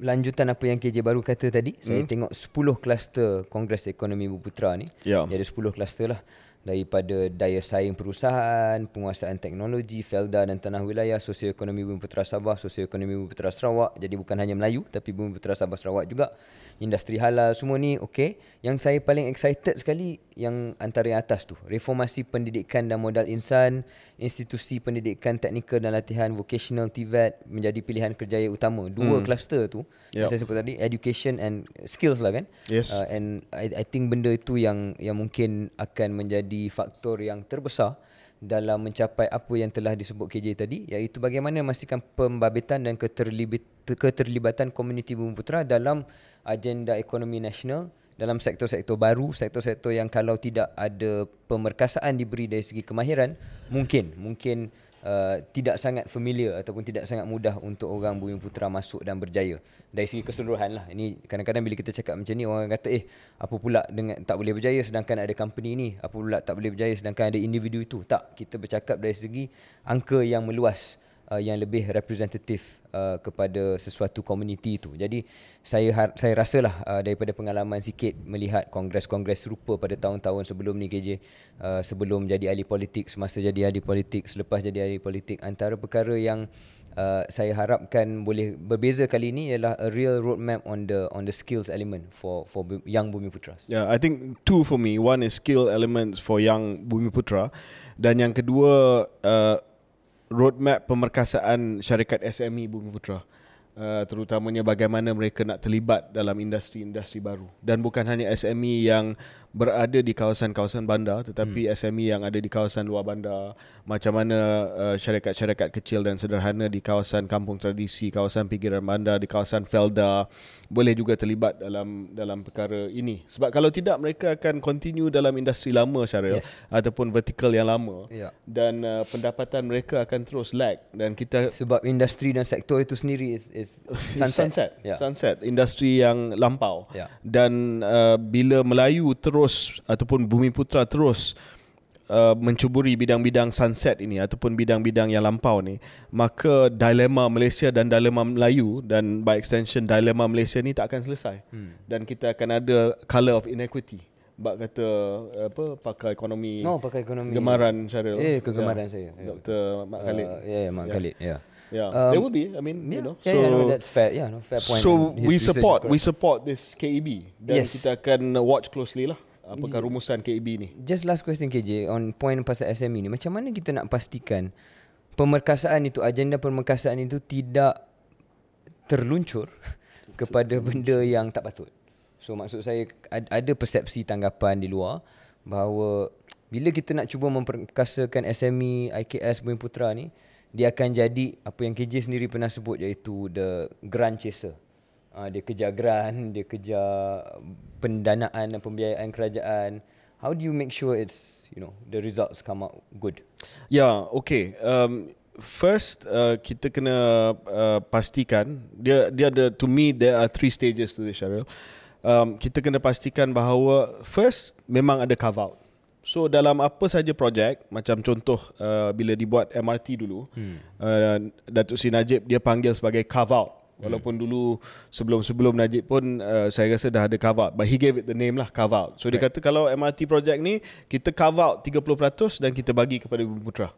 lanjutan apa yang KJ baru kata tadi, hmm. saya tengok 10 kluster Kongres Ekonomi Buputra ni. Ya. Dia ada 10 kluster lah. Daripada daya saing perusahaan, penguasaan teknologi, Felda dan tanah wilayah, sosioekonomi Bumi Putra Sabah, sosioekonomi Bumi Putra Sarawak. Jadi bukan hanya Melayu tapi Bumi Putra Sabah Sarawak juga. Industri halal semua ni okey. Yang saya paling excited sekali yang antara yang atas tu, reformasi pendidikan dan modal insan, institusi pendidikan teknikal dan latihan vocational TVET menjadi pilihan kerjaya utama. Dua hmm. kluster tu Yup. yang saya sebut tadi, education and skills lah kan. Yes. Uh, and I, I think benda itu yang yang mungkin akan menjadi faktor yang terbesar dalam mencapai apa yang telah disebut KJ tadi iaitu bagaimana memastikan pembabitan dan keterlibat, keterlibatan komuniti Bumi Putra dalam agenda ekonomi nasional dalam sektor-sektor baru, sektor-sektor yang kalau tidak ada pemerkasaan diberi dari segi kemahiran, mungkin mungkin uh, tidak sangat familiar ataupun tidak sangat mudah untuk orang Bumi Putra masuk dan berjaya. Dari segi keseluruhan lah. Ini kadang-kadang bila kita cakap macam ni orang kata eh apa pula dengan tak boleh berjaya sedangkan ada company ni, apa pula tak boleh berjaya sedangkan ada individu itu. Tak, kita bercakap dari segi angka yang meluas uh, yang lebih representatif uh, kepada sesuatu komuniti itu. Jadi saya har- saya rasalah uh, daripada pengalaman sikit melihat kongres-kongres serupa pada tahun-tahun sebelum ni KJ uh, sebelum jadi ahli politik, semasa jadi ahli politik, selepas jadi ahli politik antara perkara yang Uh, saya harapkan boleh berbeza kali ini ialah a real roadmap on the on the skills element for for young Bumi Putras. Yeah, I think two for me. One is skill elements for young Bumi Putra dan yang kedua uh, roadmap pemerkasaan syarikat SME Bumi Putra. Uh, terutamanya bagaimana mereka nak terlibat dalam industri-industri baru dan bukan hanya SME yang berada di kawasan-kawasan bandar tetapi hmm. SME yang ada di kawasan luar bandar macam mana uh, syarikat-syarikat kecil dan sederhana di kawasan kampung tradisi kawasan pinggiran bandar di kawasan Felda boleh juga terlibat dalam dalam perkara ini sebab kalau tidak mereka akan continue dalam industri lama Syaril Yes. ataupun vertikal yang lama Ya. dan uh, pendapatan mereka akan terus lag dan kita Sebab industri dan sektor itu sendiri is, is sunset. sunset Ya. sunset industri yang lampau Ya. dan uh, bila Melayu terus ataupun Bumi Putra terus uh, mencuburi bidang-bidang sunset ini ataupun bidang-bidang yang lampau ni maka dilema Malaysia dan dilema Melayu dan by extension dilema Malaysia ni tak akan selesai hmm. dan kita akan ada color of inequity bak kata apa pakar ekonomi No, pakai ekonomi. gemaran Syaril Eh, kegemaran Ya. saya. Ya. Dr. Mak Khalid Uh, yeah, yeah, Mak Ya. Khalid. Yeah. Yeah, Um, there will be. I mean, Yeah, you know. yeah, yeah, no, that's fair. Yeah, no, fair point. So we support we support this KEB dan Yes. kita akan watch closely lah apakah rumusan KEB ni. Just last question KJ on point pasal SME ni. Macam mana kita nak pastikan pemerkasaan itu, agenda pemerkasaan itu tidak terluncur kepada benda yang tak patut. So maksud saya ad- ada persepsi tanggapan di luar bahawa bila kita nak cuba memperkasakan SME, IKS, Bumi Putra ni, dia akan jadi apa yang KJ sendiri pernah sebut iaitu the grant chaser. Uh, dia kejar grant, dia kejar pendanaan dan pembiayaan kerajaan. How do you make sure it's, you know, the results come out good? Yeah, okay. Um, first uh, kita kena uh, pastikan dia dia ada to me there are three stages to this Syaril. Um, kita kena pastikan bahawa first memang ada carve out. So dalam apa saja projek macam contoh uh, bila dibuat MRT dulu hmm. uh, Datuk Sri Najib dia panggil sebagai carve out. Walaupun dulu sebelum-sebelum Najib pun uh, saya rasa dah ada carve out but he gave it the name lah carve out. So dia kata kalau MRT project ni kita carve out 30% dan kita bagi kepada Bumi Putra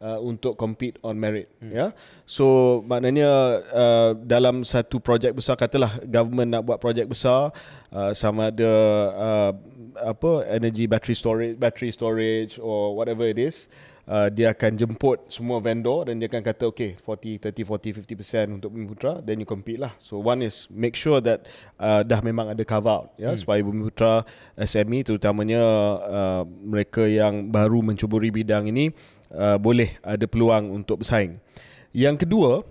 uh, untuk compete on merit hmm. ya so maknanya uh, dalam satu projek besar katalah government nak buat projek besar uh, sama ada uh, apa energy battery storage battery storage or whatever it is Uh, dia akan jemput semua vendor dan dia akan kata okay 40 30 40 50% untuk Bumi Putra then you compete lah so one is make sure that uh, dah memang ada cover out ya hmm. supaya Bumi Putra SME terutamanya uh, mereka yang baru mencuburi bidang ini uh, boleh ada peluang untuk bersaing. Yang kedua,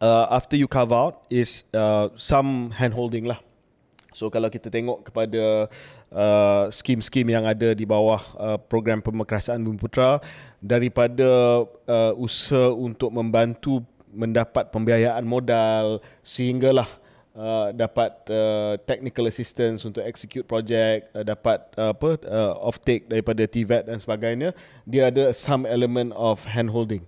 uh, after you carve out is uh, some hand holding lah. So kalau kita tengok kepada uh, skim-skim yang ada di bawah uh, program pemerkasaan Bumi Putra daripada uh, usaha untuk membantu mendapat pembiayaan modal sehinggalah uh, dapat uh, technical assistance untuk execute project, uh, dapat uh, apa uh, offtake daripada TVET dan sebagainya, dia ada some element of hand holding.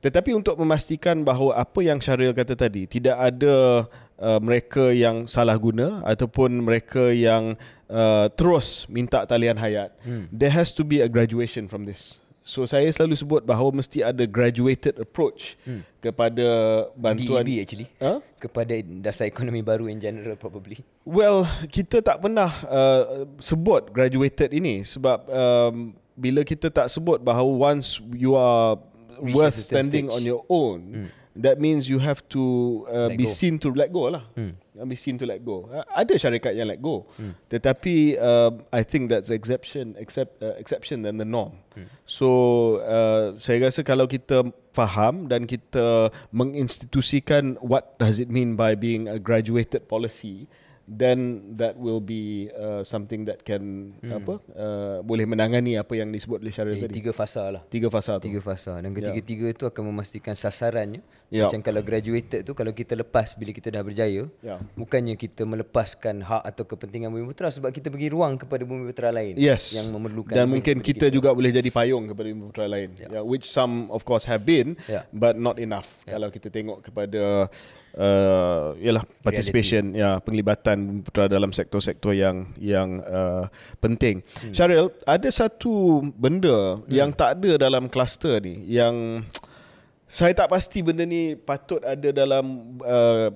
Tetapi untuk memastikan bahawa apa yang Syaril kata tadi tidak ada uh, mereka yang salah guna ataupun mereka yang uh, terus minta talian hayat, hmm. there has to be a graduation from this. So saya selalu sebut bahawa mesti ada graduated approach hmm. kepada bantuan DEB actually. Huh? Kepada dasar ekonomi baru in general probably. Well, kita tak pernah uh, sebut graduated ini sebab um, bila kita tak sebut bahawa once you are Reach a worth standing stage. on your own, hmm. That means you have to uh, Let be go. seen to let go lah. Hmm. Uh, Be seen to let go. Uh, ada syarikat yang let go. Tetapi uh, I think that's exception except uh, exception than the norm. So uh, saya rasa kalau kita faham dan kita menginstitusikan what does it mean by being a graduated policy then that will be uh, something that can apa uh, boleh menangani apa yang disebut oleh Syaril Eh, tadi. tiga fasa lah. Tiga fasa tu. Tiga fasa dan ketiga-tiga itu akan memastikan sasarannya. Ya. Macam kalau graduated tu kalau kita lepas bila kita dah berjaya, Ya. bukannya kita melepaskan hak atau kepentingan Bumi Putera sebab kita bagi ruang kepada Bumi Putera lain Yes. yang memerlukan dan mungkin daripada kita, juga boleh jadi payung kepada bumi putera lain. Yeah. which some of course have been Yeah. but not enough. Yeah. Kalau kita tengok kepada uh, yalah participation ya penglibatan bumi putera dalam sektor-sektor yang yang uh, penting. Hmm. Syaril, ada satu benda hmm. yang tak ada dalam kluster ni yang saya tak pasti benda ni patut ada dalam uh,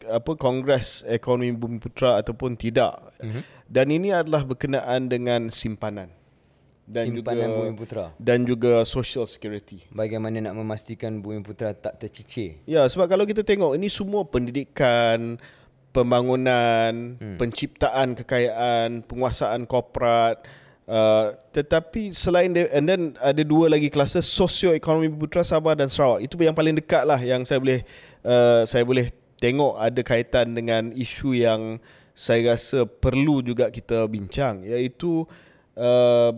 apa Kongres Ekonomi Bumi Putra ataupun tidak. Mm-hmm. Dan ini adalah berkenaan dengan simpanan dan Simpanan juga Bumi Putera. dan juga social security. Bagaimana nak memastikan Bumi Putera tak tercicir? Ya, sebab kalau kita tengok ini semua pendidikan, pembangunan, hmm. penciptaan kekayaan, penguasaan korporat Uh, tetapi selain dia, and then ada dua lagi kluster socio-ekonomi Putra Sabah dan Sarawak. Itu yang paling dekat lah yang saya boleh uh, saya boleh tengok ada kaitan dengan isu yang saya rasa perlu juga kita bincang iaitu uh,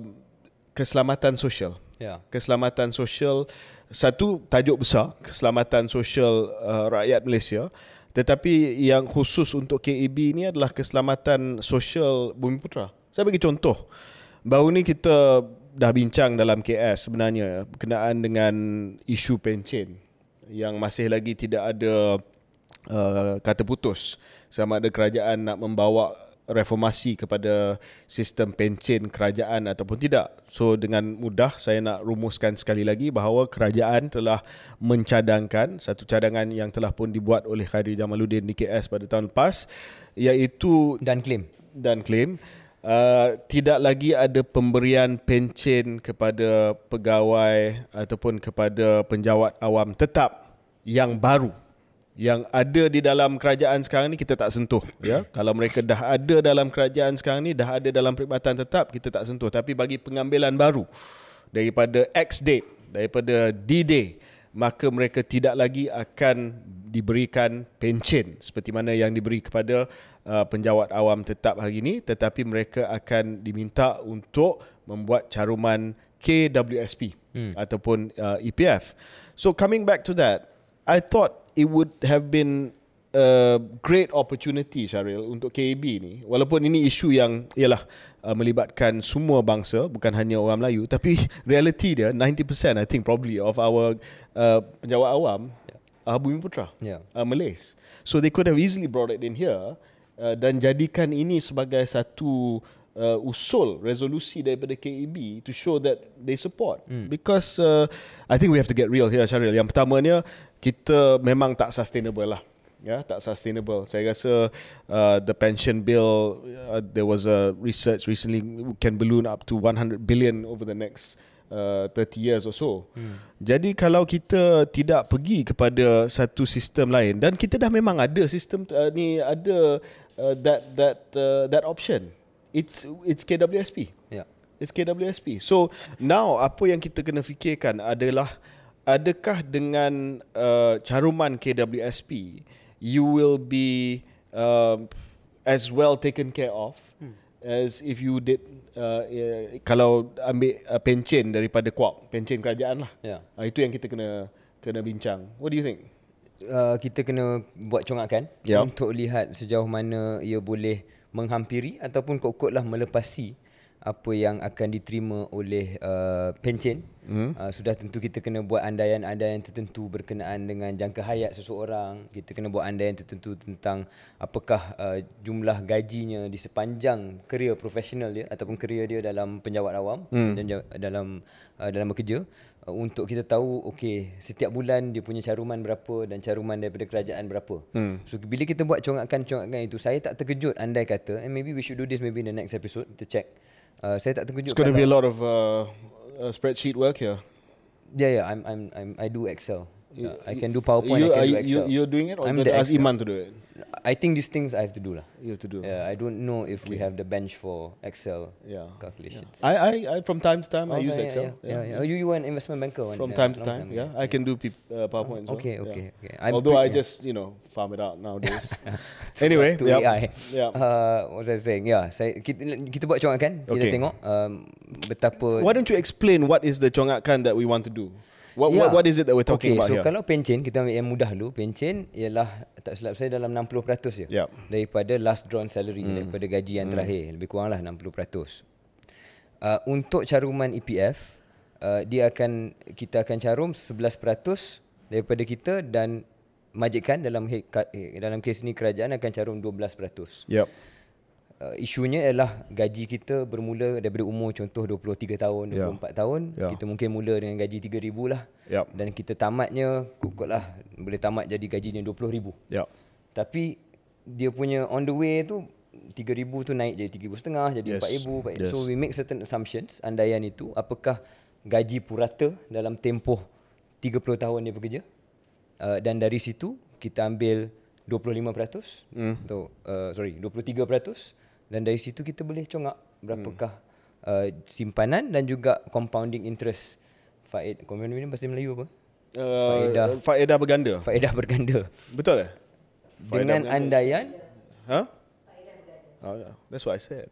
keselamatan sosial Ya. keselamatan sosial satu tajuk besar keselamatan sosial uh, rakyat Malaysia tetapi yang khusus untuk KAB ni adalah keselamatan sosial Bumi Putra. Saya bagi contoh. Baru ni kita dah bincang dalam KS sebenarnya berkenaan dengan isu pencen yang masih lagi tidak ada uh, kata putus sama ada kerajaan nak membawa reformasi kepada sistem pencen kerajaan ataupun tidak. So dengan mudah saya nak rumuskan sekali lagi bahawa kerajaan telah mencadangkan satu cadangan yang telah pun dibuat oleh Khairi Jamaluddin di KS pada tahun lepas iaitu Dan klaim. dan klaim uh, tidak lagi ada pemberian pencen kepada pegawai ataupun kepada penjawat awam tetap yang baru yang ada di dalam kerajaan sekarang ni kita tak sentuh ya kalau mereka dah ada dalam kerajaan sekarang ni dah ada dalam perkhidmatan tetap kita tak sentuh tapi bagi pengambilan baru daripada X date daripada D day maka mereka tidak lagi akan diberikan pencen seperti mana yang diberi kepada uh, penjawat awam tetap hari ini tetapi mereka akan diminta untuk membuat caruman KWSP hmm. ataupun uh, EPF. So coming back to that, I thought it would have been a great opportunity Syaril untuk KAB ni walaupun ini isu yang ialah uh, melibatkan semua bangsa bukan hanya orang Melayu tapi reality dia 90% I think probably of our uh, penjawat awam uh, Bumi Putra Ya. uh, Malays so they could have easily brought it in here uh, dan jadikan ini sebagai satu uh, usul resolusi daripada KAB to show that they support hmm. because uh, I think we have to get real here Syaril yang pertamanya kita memang tak sustainable lah ya tak sustainable saya rasa uh, the pension bill uh, there was a research recently can balloon up to 100 billion over the next uh, 30 years or so hmm. jadi kalau kita tidak pergi kepada satu sistem lain dan kita dah memang ada sistem uh, ni ada uh, that that uh, that option it's it's KWSP Ya. It's KWSP. So now apa yang kita kena fikirkan adalah adakah dengan uh, caruman KWSP you will be uh, as well taken care of hmm. as if you did uh, uh, kalau ambil uh, pencen daripada kuap pencen kerajaan lah. Ya. Uh, itu yang kita kena kena bincang. What do you think? uh, kita kena buat congakan Ya. untuk lihat sejauh mana ia boleh menghampiri ataupun kot-kotlah melepasi apa yang akan diterima oleh uh, pencen. Hmm. Uh, sudah tentu kita kena buat andaian-andaian tertentu berkenaan dengan jangka hayat seseorang. Kita kena buat andaian tertentu tentang apakah uh, jumlah gajinya di sepanjang kerjaya profesional dia ataupun kerjaya dia dalam penjawat awam hmm. dan dalam uh, dalam bekerja uh, untuk kita tahu okey setiap bulan dia punya caruman berapa dan caruman daripada kerajaan berapa. Hmm. So bila kita buat congakan-congakan itu saya tak terkejut andai kata and maybe we should do this maybe in the next episode kita check. Uh, saya tak terkejut It's going to be a lot of uh, uh, spreadsheet work here. Yeah, yeah, I'm, I'm, I'm, I do Excel. Yeah, I can do PowerPoint, You, I can are do you, Excel. you're doing it or I'm you the gotta ask Excel. Iman to do it? I think these things I have to do lah. You have to do. Yeah, I don't know if we have the bench for Excel Yeah. calculations. I, I, I from time to time I Oh, use yeah, Excel. Yeah, yeah, yeah. Oh, you, you were an investment banker one, From uh, time to long time, yeah. I can do peop, uh, PowerPoint. as well. Okay, yeah. okay, okay. I'm Although I pretty- just you know farm it out nowadays. anyway, to yep. AI. Yeah. Uh, what was I saying? Yeah, saya kita, kita buat congakan, kita Okay. tengok um, betapa Why don't you explain what is the congakan that we want to do? What, Yeah. what, what is it that we're talking okay, about so here? kalau pencen kita ambil yang mudah dulu. Pencen ialah tak silap saya dalam 60% je. Yup. Daripada last drawn salary Hmm. daripada gaji yang terakhir, lebih kuranglah 60%. Uh, untuk caruman EPF, uh, dia akan kita akan carum 11% daripada kita dan majikan dalam eh, dalam kes ni kerajaan akan carum 12%. Yep. Uh, isunya ialah gaji kita bermula daripada umur contoh 23 tahun, 24 Ya. tahun. Ya. Kita mungkin mula dengan gaji 3000 lah. Yep. Dan kita tamatnya kukutlah boleh tamat jadi gajinya 20000. Yep. Tapi dia punya on the way tu 3000 tu naik jadi 3500 jadi Yes. 4000 Yes. so we make certain assumptions andaian itu apakah gaji purata dalam tempoh 30 tahun dia bekerja uh, dan dari situ kita ambil 25% Hmm. atau uh, sorry 23% dan dari situ kita boleh congak berapakah uh, simpanan dan juga compounding interest faed compounding ni bahasa Melayu apa Uh, Faedah. faedah berganda. faedah berganda Betul eh? dengan andaian Huh? Oh, yeah. That's what I said.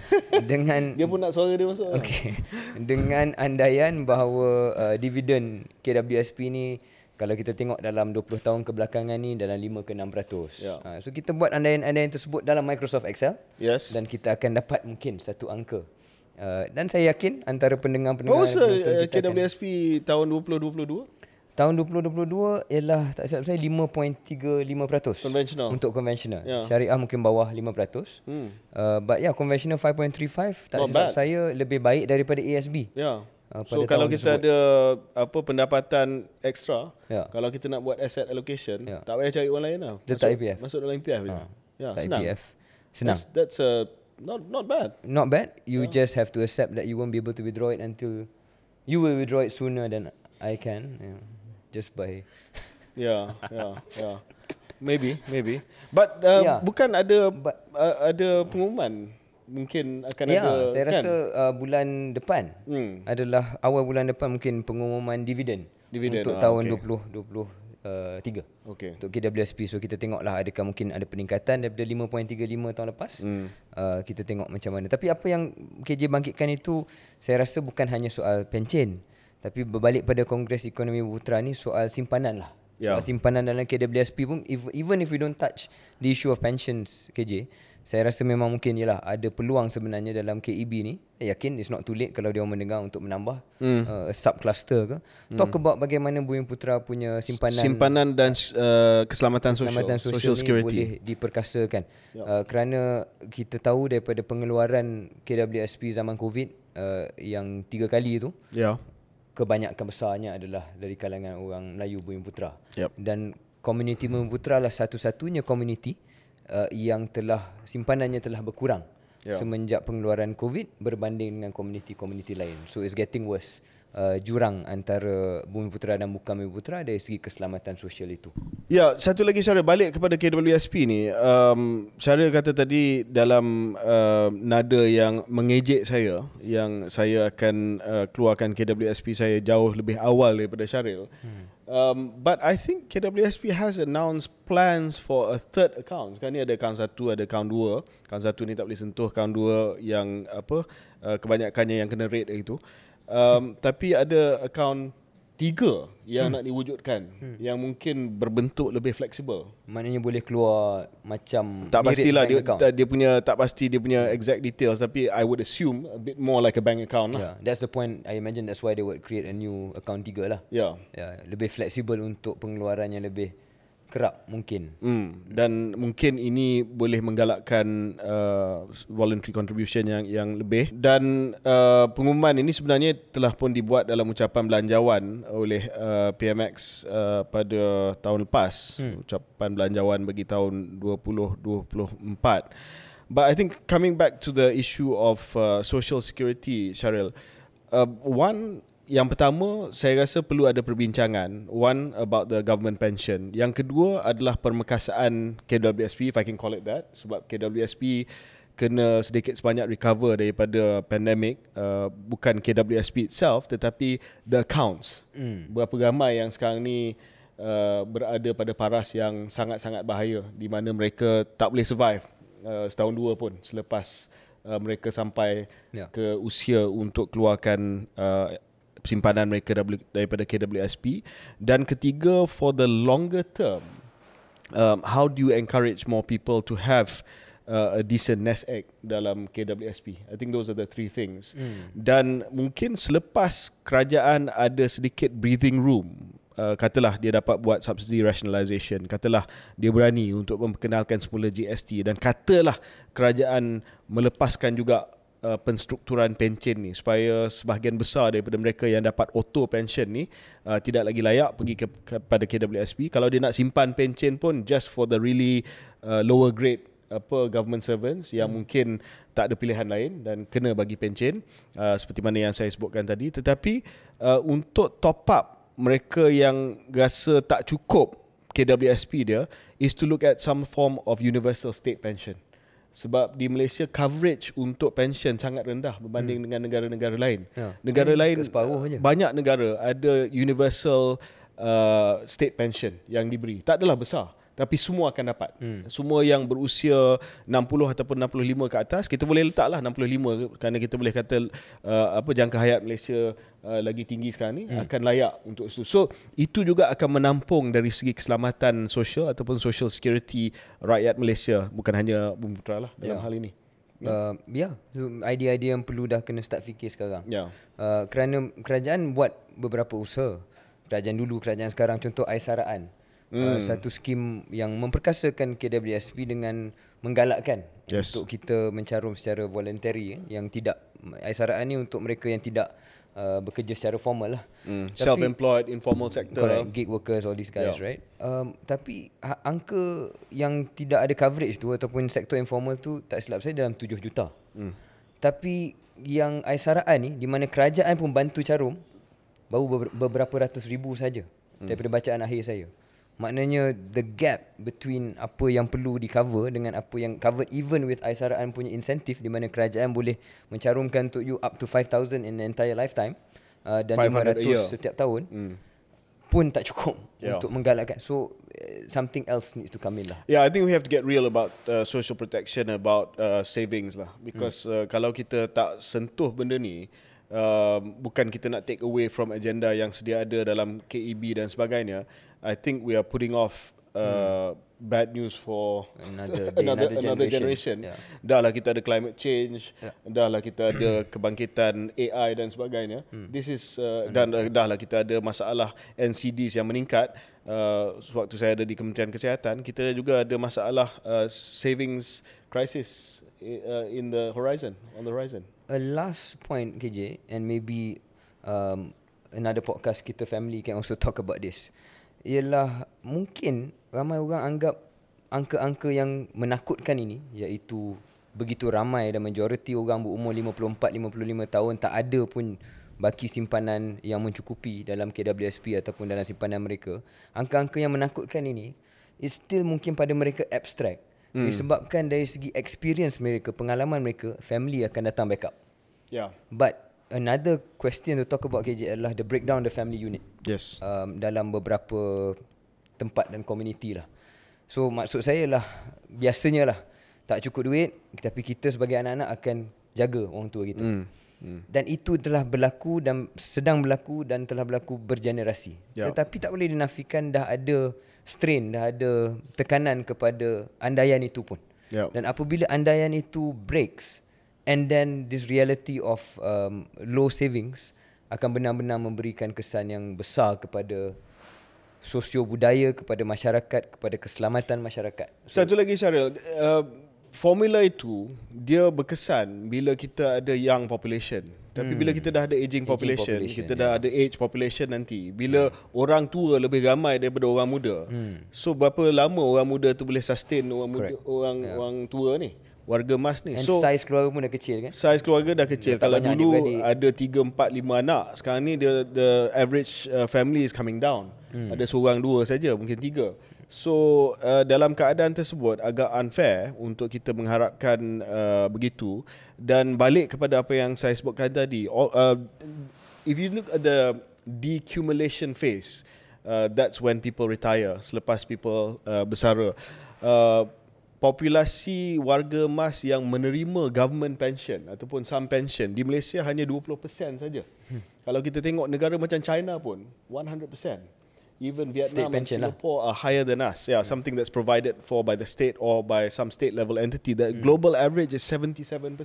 dengan Dia pun nak suara dia masuk. Okey. Dengan andaian bahawa uh, dividen KWSP ni kalau kita tengok dalam 20 tahun kebelakangan ni dalam 5 ke 6%. Ya. Uh, so kita buat andaian-andaian tersebut dalam Microsoft Excel Yes. dan kita akan dapat mungkin satu angka. Uh, dan saya yakin antara pendengar-pendengar uh, kita KWSP tahun 2022? Tahun 2022 ialah tak silap saya 5.35% Conventional. Untuk konvensional. Ya. Syariah mungkin bawah 5%. Hmm. Uh, but yeah, conventional 5.35 tak Not silap bad. saya lebih baik daripada ASB. Ya. Uh, so kalau kita tersebut. ada apa pendapatan extra, Ya. kalau kita nak buat asset allocation, Ya. tak payah cari orang lain lah. Letak masuk, EPF. Masuk dalam EPF je. Ha. Ya, tak senang. EPF. Senang. That's, that's a not not bad. Not bad. You just have to accept that you won't be able to withdraw it until you will withdraw it sooner than I can. Yeah. Just by Yeah, yeah, yeah. Maybe, maybe. But uh, Yeah. bukan ada But- uh, ada pengumuman mungkin akan Ya, ada saya kan? rasa uh, bulan depan Hmm. adalah awal bulan depan mungkin pengumuman dividen, Dividen, untuk ah, tahun okay. 2023 Okay. untuk KWSP. So kita tengoklah adakah mungkin ada peningkatan daripada 5.35 tahun lepas. Hmm. Uh, kita tengok macam mana. Tapi apa yang KJ bangkitkan itu saya rasa bukan hanya soal pencen tapi berbalik pada Kongres Ekonomi Putra ni soal simpanan lah. Ya. Soal simpanan dalam KWSP pun even if we don't touch the issue of pensions KJ saya rasa memang mungkin ialah ada peluang sebenarnya dalam KEB ni saya yakin it's not too late kalau dia orang mendengar untuk menambah Hmm. uh, sub cluster ke talk about bagaimana Bumi Putra punya simpanan simpanan dan uh, keselamatan sosial, keselamatan sosial, social ni security. boleh diperkasakan. Uh, kerana kita tahu daripada pengeluaran KWSP zaman COVID uh, yang tiga kali itu Ya. kebanyakan besarnya adalah dari kalangan orang Melayu Bumi Putra. Yup. Dan komuniti Bumi Putra lah satu-satunya komuniti uh, yang telah simpanannya telah berkurang Ya. semenjak pengeluaran COVID berbanding dengan komuniti-komuniti lain. So it's getting worse. Uh, jurang antara Bumi Putra dan bukan Bumi Putra dari segi keselamatan sosial itu. Ya, satu lagi Syaril balik kepada KWSP ni. Um, Syaril kata tadi dalam uh, nada yang mengejek saya yang saya akan uh, keluarkan KWSP saya jauh lebih awal daripada Syaril. Hmm. Um, but I think KWSP has announced plans for a third account. Sekarang ni ada account satu, ada account dua. Account satu ni tak boleh sentuh, account dua yang apa uh, kebanyakannya yang kena rate itu. Um, tapi ada account tiga yang hmm. nak diwujudkan hmm. yang mungkin berbentuk lebih fleksibel. Maknanya boleh keluar macam Tak pastilah dia account. dia punya tak pasti dia punya exact details tapi I would assume a bit more like a bank account lah. Yeah, that's the point. I imagine that's why they would create a new account tiga lah. Yeah. Ya, lebih fleksibel untuk pengeluaran yang lebih kerap mungkin. Hmm. Dan mungkin ini boleh menggalakkan uh, voluntary contribution yang yang lebih dan uh, pengumuman ini sebenarnya telah pun dibuat dalam ucapan belanjawan oleh uh, PMX uh, pada tahun lepas hmm. ucapan belanjawan bagi tahun 2024 but I think coming back to the issue of uh, social security Syaril uh, one yang pertama saya rasa perlu ada perbincangan one about the government pension yang kedua adalah permekasaan KWSP if I can call it that sebab KWSP kena sedikit sebanyak recover daripada pandemic uh, bukan KWSP itself tetapi the accounts mm. berapa ramai yang sekarang ni uh, berada pada paras yang sangat-sangat bahaya di mana mereka tak boleh survive uh, setahun dua pun selepas uh, mereka sampai Ya. ke usia untuk keluarkan uh, simpanan mereka daripada KWSP dan ketiga for the longer term um, how do you encourage more people to have uh, a decent nest egg dalam KWSP I think those are the three things. Hmm. dan mungkin selepas kerajaan ada sedikit breathing room Uh, katalah dia dapat buat subsidy rationalisation katalah dia berani untuk memperkenalkan semula GST dan katalah kerajaan melepaskan juga uh, penstrukturan pencen ni supaya sebahagian besar daripada mereka yang dapat auto pension ni uh, tidak lagi layak pergi ke, kepada KWSP kalau dia nak simpan pencen pun just for the really uh, lower grade apa government servants yang hmm. mungkin tak ada pilihan lain dan kena bagi pencen uh, seperti mana yang saya sebutkan tadi. Tetapi uh, untuk top up mereka yang rasa tak cukup KWSP dia is to look at some form of universal state pension sebab di Malaysia coverage untuk pension sangat rendah berbanding hmm. dengan negara-negara lain. Ya. Negara Hmm, lain separuh je. banyak negara ada universal uh, state pension yang diberi. Tak adalah besar tapi semua akan dapat. Hmm. Semua yang berusia 60 ataupun 65 ke atas kita boleh letaklah 65 kerana kita boleh kata uh, apa jangka hayat Malaysia uh, lagi tinggi sekarang ni hmm. akan layak untuk itu. So itu juga akan menampung dari segi keselamatan sosial ataupun social security rakyat Malaysia bukan hanya Bumi Putra lah dalam Ya. hal ini. Uh, ya, so, idea-idea yang perlu dah kena start fikir sekarang. Ya. Uh, kerana kerajaan buat beberapa usaha. Kerajaan dulu, kerajaan sekarang contoh Aisaraan. Hmm. Uh, satu skim yang memperkasakan KWSP dengan menggalakkan Yes. untuk kita mencarum secara voluntary eh, yang tidak Aisaraan ni untuk mereka yang tidak uh, bekerja secara formal lah. Mm. Tapi- Self-employed, informal sector. Correct, gig workers all these guys, Yeah. right? Um, tapi ha- angka yang tidak ada coverage tu ataupun sektor informal tu tak silap saya dalam 7 juta. Hmm. Tapi yang Aisaraan ni di mana kerajaan pun bantu carum baru beber- beberapa ratus ribu saja hmm. daripada bacaan akhir saya. Maknanya the gap between apa yang perlu di cover dengan apa yang covered even with Aisaraan punya insentif di mana kerajaan boleh mencarumkan untuk you up to 5000 in the entire lifetime uh, dan 500 a year. 500 setiap tahun Mm. pun tak cukup Yeah. untuk menggalakkan. So uh, something else needs to come in lah. Yeah, I think we have to get real about uh, social protection, about uh, savings lah. Because uh, kalau kita tak sentuh benda ni, uh, bukan kita nak take away from agenda yang sedia ada dalam KEB dan sebagainya. I think we are putting off uh, bad news for Another day, another, another another generation. generation. Yeah. Dah lah kita ada climate change, Yeah. dah lah kita ada kebangkitan AI dan sebagainya. This is uh, dan uh, dah lah kita ada masalah NCDs yang meningkat. Uh, sewaktu saya ada di Kementerian Kesihatan, kita juga ada masalah uh, savings crisis uh, in the horizon, on the horizon. A last point KJ and maybe um, another podcast kita family can also talk about this. Ialah mungkin ramai orang anggap angka-angka yang menakutkan ini iaitu begitu ramai dan majoriti orang berumur 54 55 tahun tak ada pun baki simpanan yang mencukupi dalam KWSP ataupun dalam simpanan mereka. Angka-angka yang menakutkan ini is still mungkin pada mereka abstract. Hmm. Disebabkan dari segi experience mereka, pengalaman mereka, family akan datang backup. Yeah. But another question to talk about KJ adalah the breakdown the family unit Yes. um, dalam beberapa tempat dan community lah. So maksud saya lah biasanya lah tak cukup duit tapi kita sebagai anak-anak akan jaga orang tua kita. Hmm. Hmm. Dan itu telah berlaku dan sedang berlaku dan telah berlaku bergenerasi. Ya. Tetapi tak boleh dinafikan dah ada strain, dah ada tekanan kepada andaian itu pun. Ya. Dan apabila andaian itu breaks and then this reality of um, low savings akan benar-benar memberikan kesan yang besar kepada sosio budaya kepada masyarakat kepada keselamatan masyarakat. Satu lagi Syaril, uh, formula itu dia berkesan bila kita ada young population. Tapi bila kita dah ada aging population, population, kita dah ada age population nanti. Bila orang tua lebih ramai daripada orang muda. So berapa lama orang muda tu boleh sustain orang muda, orang orang tua ni? warga emas ni. And so size keluarga pun dah kecil kan? Saiz keluarga dah kecil. Tak Kalau dulu ada 3 4 5 anak, sekarang ni the the average uh, family is coming down. Hmm. Ada seorang dua saja, mungkin tiga. So uh, dalam keadaan tersebut agak unfair untuk kita mengharapkan uh, begitu dan balik kepada apa yang saya sebutkan tadi. All, uh, if you look at the decumulation phase, uh, that's when people retire selepas people uh, bersara. Uh, populasi warga emas yang menerima government pension ataupun some pension di Malaysia hanya 20% saja. Hmm. Kalau kita tengok negara macam China pun 100%. Even Vietnam and. Singapore are higher than us. Yeah, something that's provided for by the state or by some state level entity. The global average is 77%.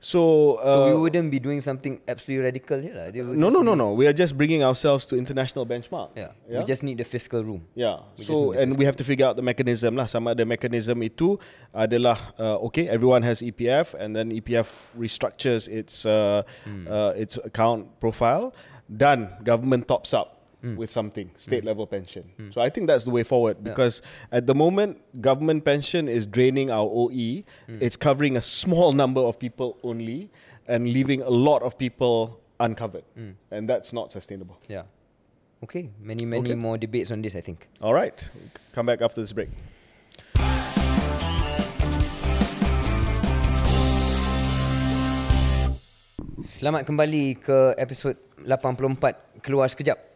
So, uh, So we wouldn't be doing something absolutely radical here. No, no, no, no. We are just bringing ourselves to international benchmark. Yeah. We just need the fiscal room. Yeah. We So and we have to figure out the mechanism lah. Sama ada mechanism itu adalah uh, okay. Everyone has EPF, and then EPF restructures its uh, Hmm. uh, its account profile. Then government tops up Hmm. with something state level pension. So I think that's the way forward because at the moment government pension is draining our OE. Hmm. It's covering a small number of people only and leaving a lot of people uncovered, Hmm. and that's not sustainable. Yeah. Okay. Many, many Okay. more debates on this, I think. All right, come back after this break. Selamat kembali ke episod 84 Keluar Sekejap.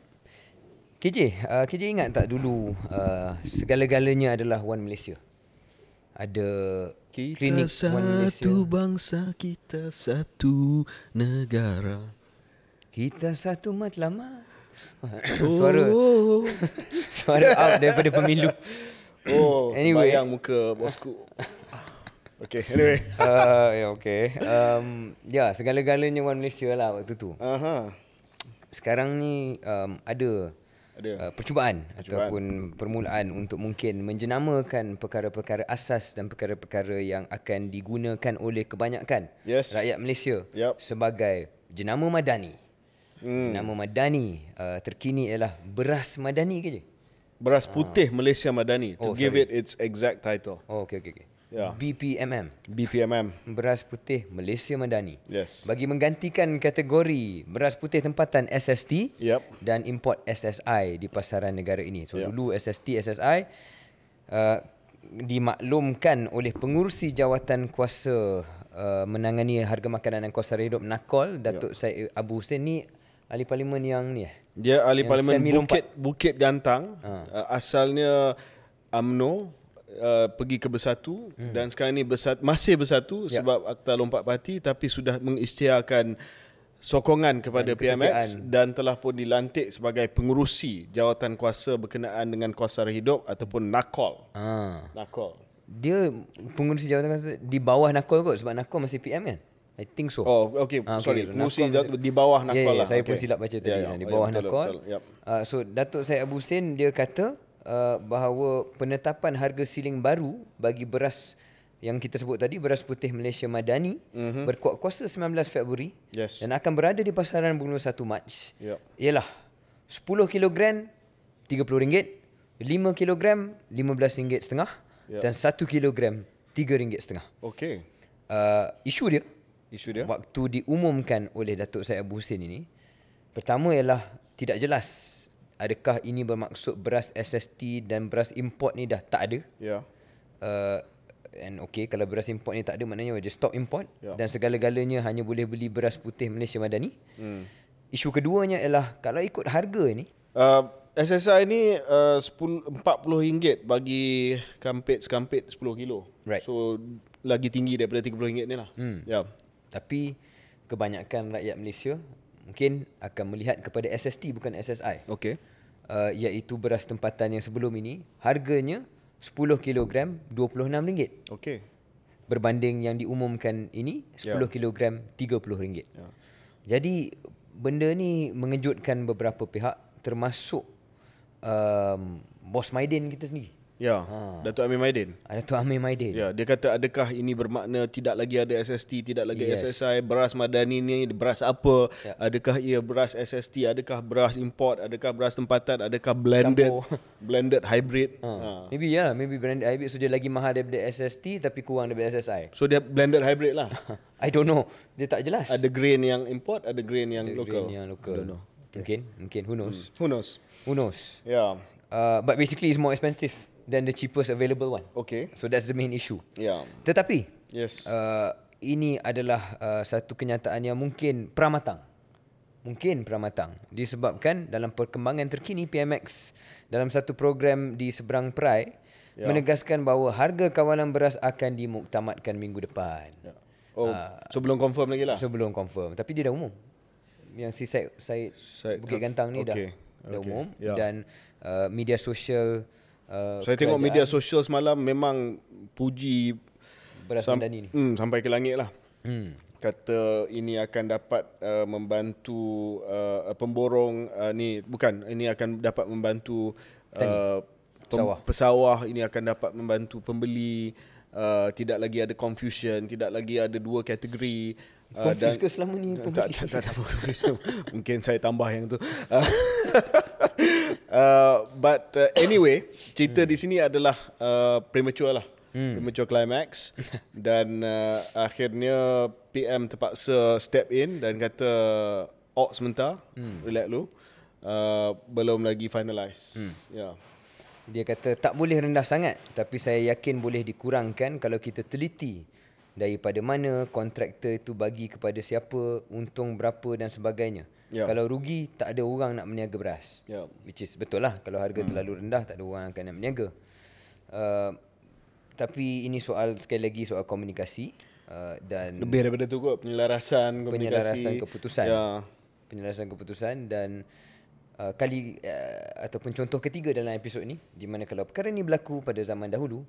KJ, uh, KJ ingat tak dulu uh, segala-galanya adalah One Malaysia? Ada klinik One Malaysia. bangsa, kita satu negara. Kita satu matlamat. Suara Suara out daripada pemilu. Oh, Anyway. bayang muka bosku. okay, anyway. uh, ya okay. Um, ya, segala-galanya One Malaysia lah waktu tu. Aha. Sekarang ni um, ada Ada. uh, percubaan, ataupun permulaan untuk mungkin menjenamakan perkara-perkara asas dan perkara-perkara yang akan digunakan oleh kebanyakan Yes. rakyat Malaysia Yup. sebagai jenama madani. Hmm. Jenama madani uh, terkini ialah beras madani ke je? Beras putih Malaysia Madani to Oh, give sorry. it its exact title. Oh, okey okey okey. Ya. BPMM. BPMM. Beras putih Malaysia Madani. Yes. Bagi menggantikan kategori beras putih tempatan SST Yup. dan import SSI di pasaran negara ini. So Yup. dulu SST SSI uh, dimaklumkan oleh pengurusi jawatan kuasa uh, menangani harga makanan dan kos hidup Nakol Datuk Syed Abu Hussein ni ahli parlimen yang ni eh. Dia ahli Yang parlimen Bukit Bukit Gantang. Ha. Uh, asalnya AMNO uh, pergi ke Bersatu hmm. dan sekarang ni bersatu, masih Bersatu Ya. sebab Akta Lompat Parti tapi sudah mengisytiharkan sokongan kepada Dan PMX kesetiaan. dan telah pun dilantik sebagai pengurusi jawatan kuasa berkenaan dengan sara hidup ataupun NAKOL. Ah. NAKOL. Dia pengurusi jawatan kuasa di bawah Nakol kot sebab Nakol masih PM kan? I think so. Oh, okay. Ah, Sorry. so Pengurusi di bawah Ya, NAKOL ya, lah. Saya pun Okay. silap baca tadi. Ya, Ya, ya. di Ya, bawah betul, Nakol. betul. Yap. Uh, so Datuk Syed Abu Hussein dia kata uh, bahawa penetapan harga siling baru bagi beras yang kita sebut tadi beras putih Malaysia Madani mm-hmm. berkuat kuasa 19 Februari. Yes. dan akan berada di pasaran bermula 1 Mac. Yep. Ialah 10 kg RM30, 5 kg RM15.5 Yep. dan 1 kg RM3.5. Okay. Uh, isu dia Isu dia. waktu diumumkan oleh Datuk Syed Abu Hussein ini pertama ialah tidak jelas adakah ini bermaksud beras SST dan beras import ni dah tak ada Ya. uh, and okay kalau beras import ni tak ada maknanya just stop import Ya. dan segala-galanya hanya boleh beli beras putih Malaysia Madani Hmm. isu keduanya ialah kalau ikut harga ni Uh, SSI ni uh, 10, RM40 bagi kampit-sekampit 10 kilo. Right. So lagi tinggi daripada RM30 ni lah. Hmm. Ya. tapi kebanyakan rakyat Malaysia mungkin akan melihat kepada SST bukan SSI Okay. Uh, iaitu beras tempatan yang sebelum ini harganya 10 kg RM26 Okay. berbanding yang diumumkan ini 10 Ya. kg RM30. Ya. Jadi benda ni mengejutkan beberapa pihak termasuk um, bos Maidin kita sendiri. Ya, Ha. Datuk Amir Maidin. Ada tu Amir Maidin. Ya, dia kata adakah ini bermakna tidak lagi ada SST, tidak lagi Yes. SSI, beras madani ni beras apa? Ya. Adakah ia beras SST, adakah beras import, adakah beras tempatan, adakah blended, Campur. blended hybrid? Ha. Ha. Maybe ya, yeah, maybe branded hybrid so dia lagi mahal daripada SST tapi kurang daripada SSI. So dia blended hybrid lah. I don't know. Dia tak jelas. ada grain yang import, ada grain yang Ada local. grain yang local. I don't know. Mungkin, mungkin who knows. Who knows? Who knows. Ya. Uh, but basically it's more expensive than the cheapest available one. Okay. So that's the main issue. Ya. Tetapi Yes. uh, ini adalah uh, satu kenyataan yang mungkin pramatang. Mungkin pramatang disebabkan dalam perkembangan terkini PMX dalam satu program di seberang Perai Ya. menegaskan bahawa harga kawalan beras akan dimuktamadkan minggu depan. Ya. Oh, so belum confirm lagi lah. So belum confirm tapi dia dah umum. Yang si Said, Said, Said Bukit Gantang ni dah okay, dah okay, umum ya. dan uh, media sosial uh, Saya tengok media sosial semalam memang puji beras sam- Madani ni. Hmm, sampai ke langit lah. Hmm. Kata ini akan dapat uh, membantu uh, pemborong uh, ni bukan ini akan dapat membantu uh, Pesawah. pesawah ini akan dapat membantu pembeli uh, tidak lagi ada confusion tidak lagi ada dua kategori uh, Confused ke selama ni tak, pembeli? tak, tak, tak, confusion. mungkin saya tambah yang tu uh, but uh, anyway cerita di sini adalah uh, premature lah hmm. premature climax dan uh, akhirnya PM terpaksa step in dan kata ok sebentar hmm. relax dulu uh, belum lagi finalize hmm. ya yeah. Dia kata tak boleh rendah sangat tapi saya yakin boleh dikurangkan kalau kita teliti daripada mana kontraktor itu bagi kepada siapa, untung berapa dan sebagainya. Ya. Kalau rugi tak ada orang nak meniaga beras. Ya. Which is betul lah kalau harga hmm. terlalu rendah tak ada orang akan nak meniaga. Uh, tapi ini soal sekali lagi soal komunikasi uh, dan lebih daripada tu kot penyelarasan komunikasi penyelarasan keputusan. ya Penyelarasan keputusan dan uh, kali uh, ataupun contoh ketiga dalam episod ni di mana kalau perkara ni berlaku pada zaman dahulu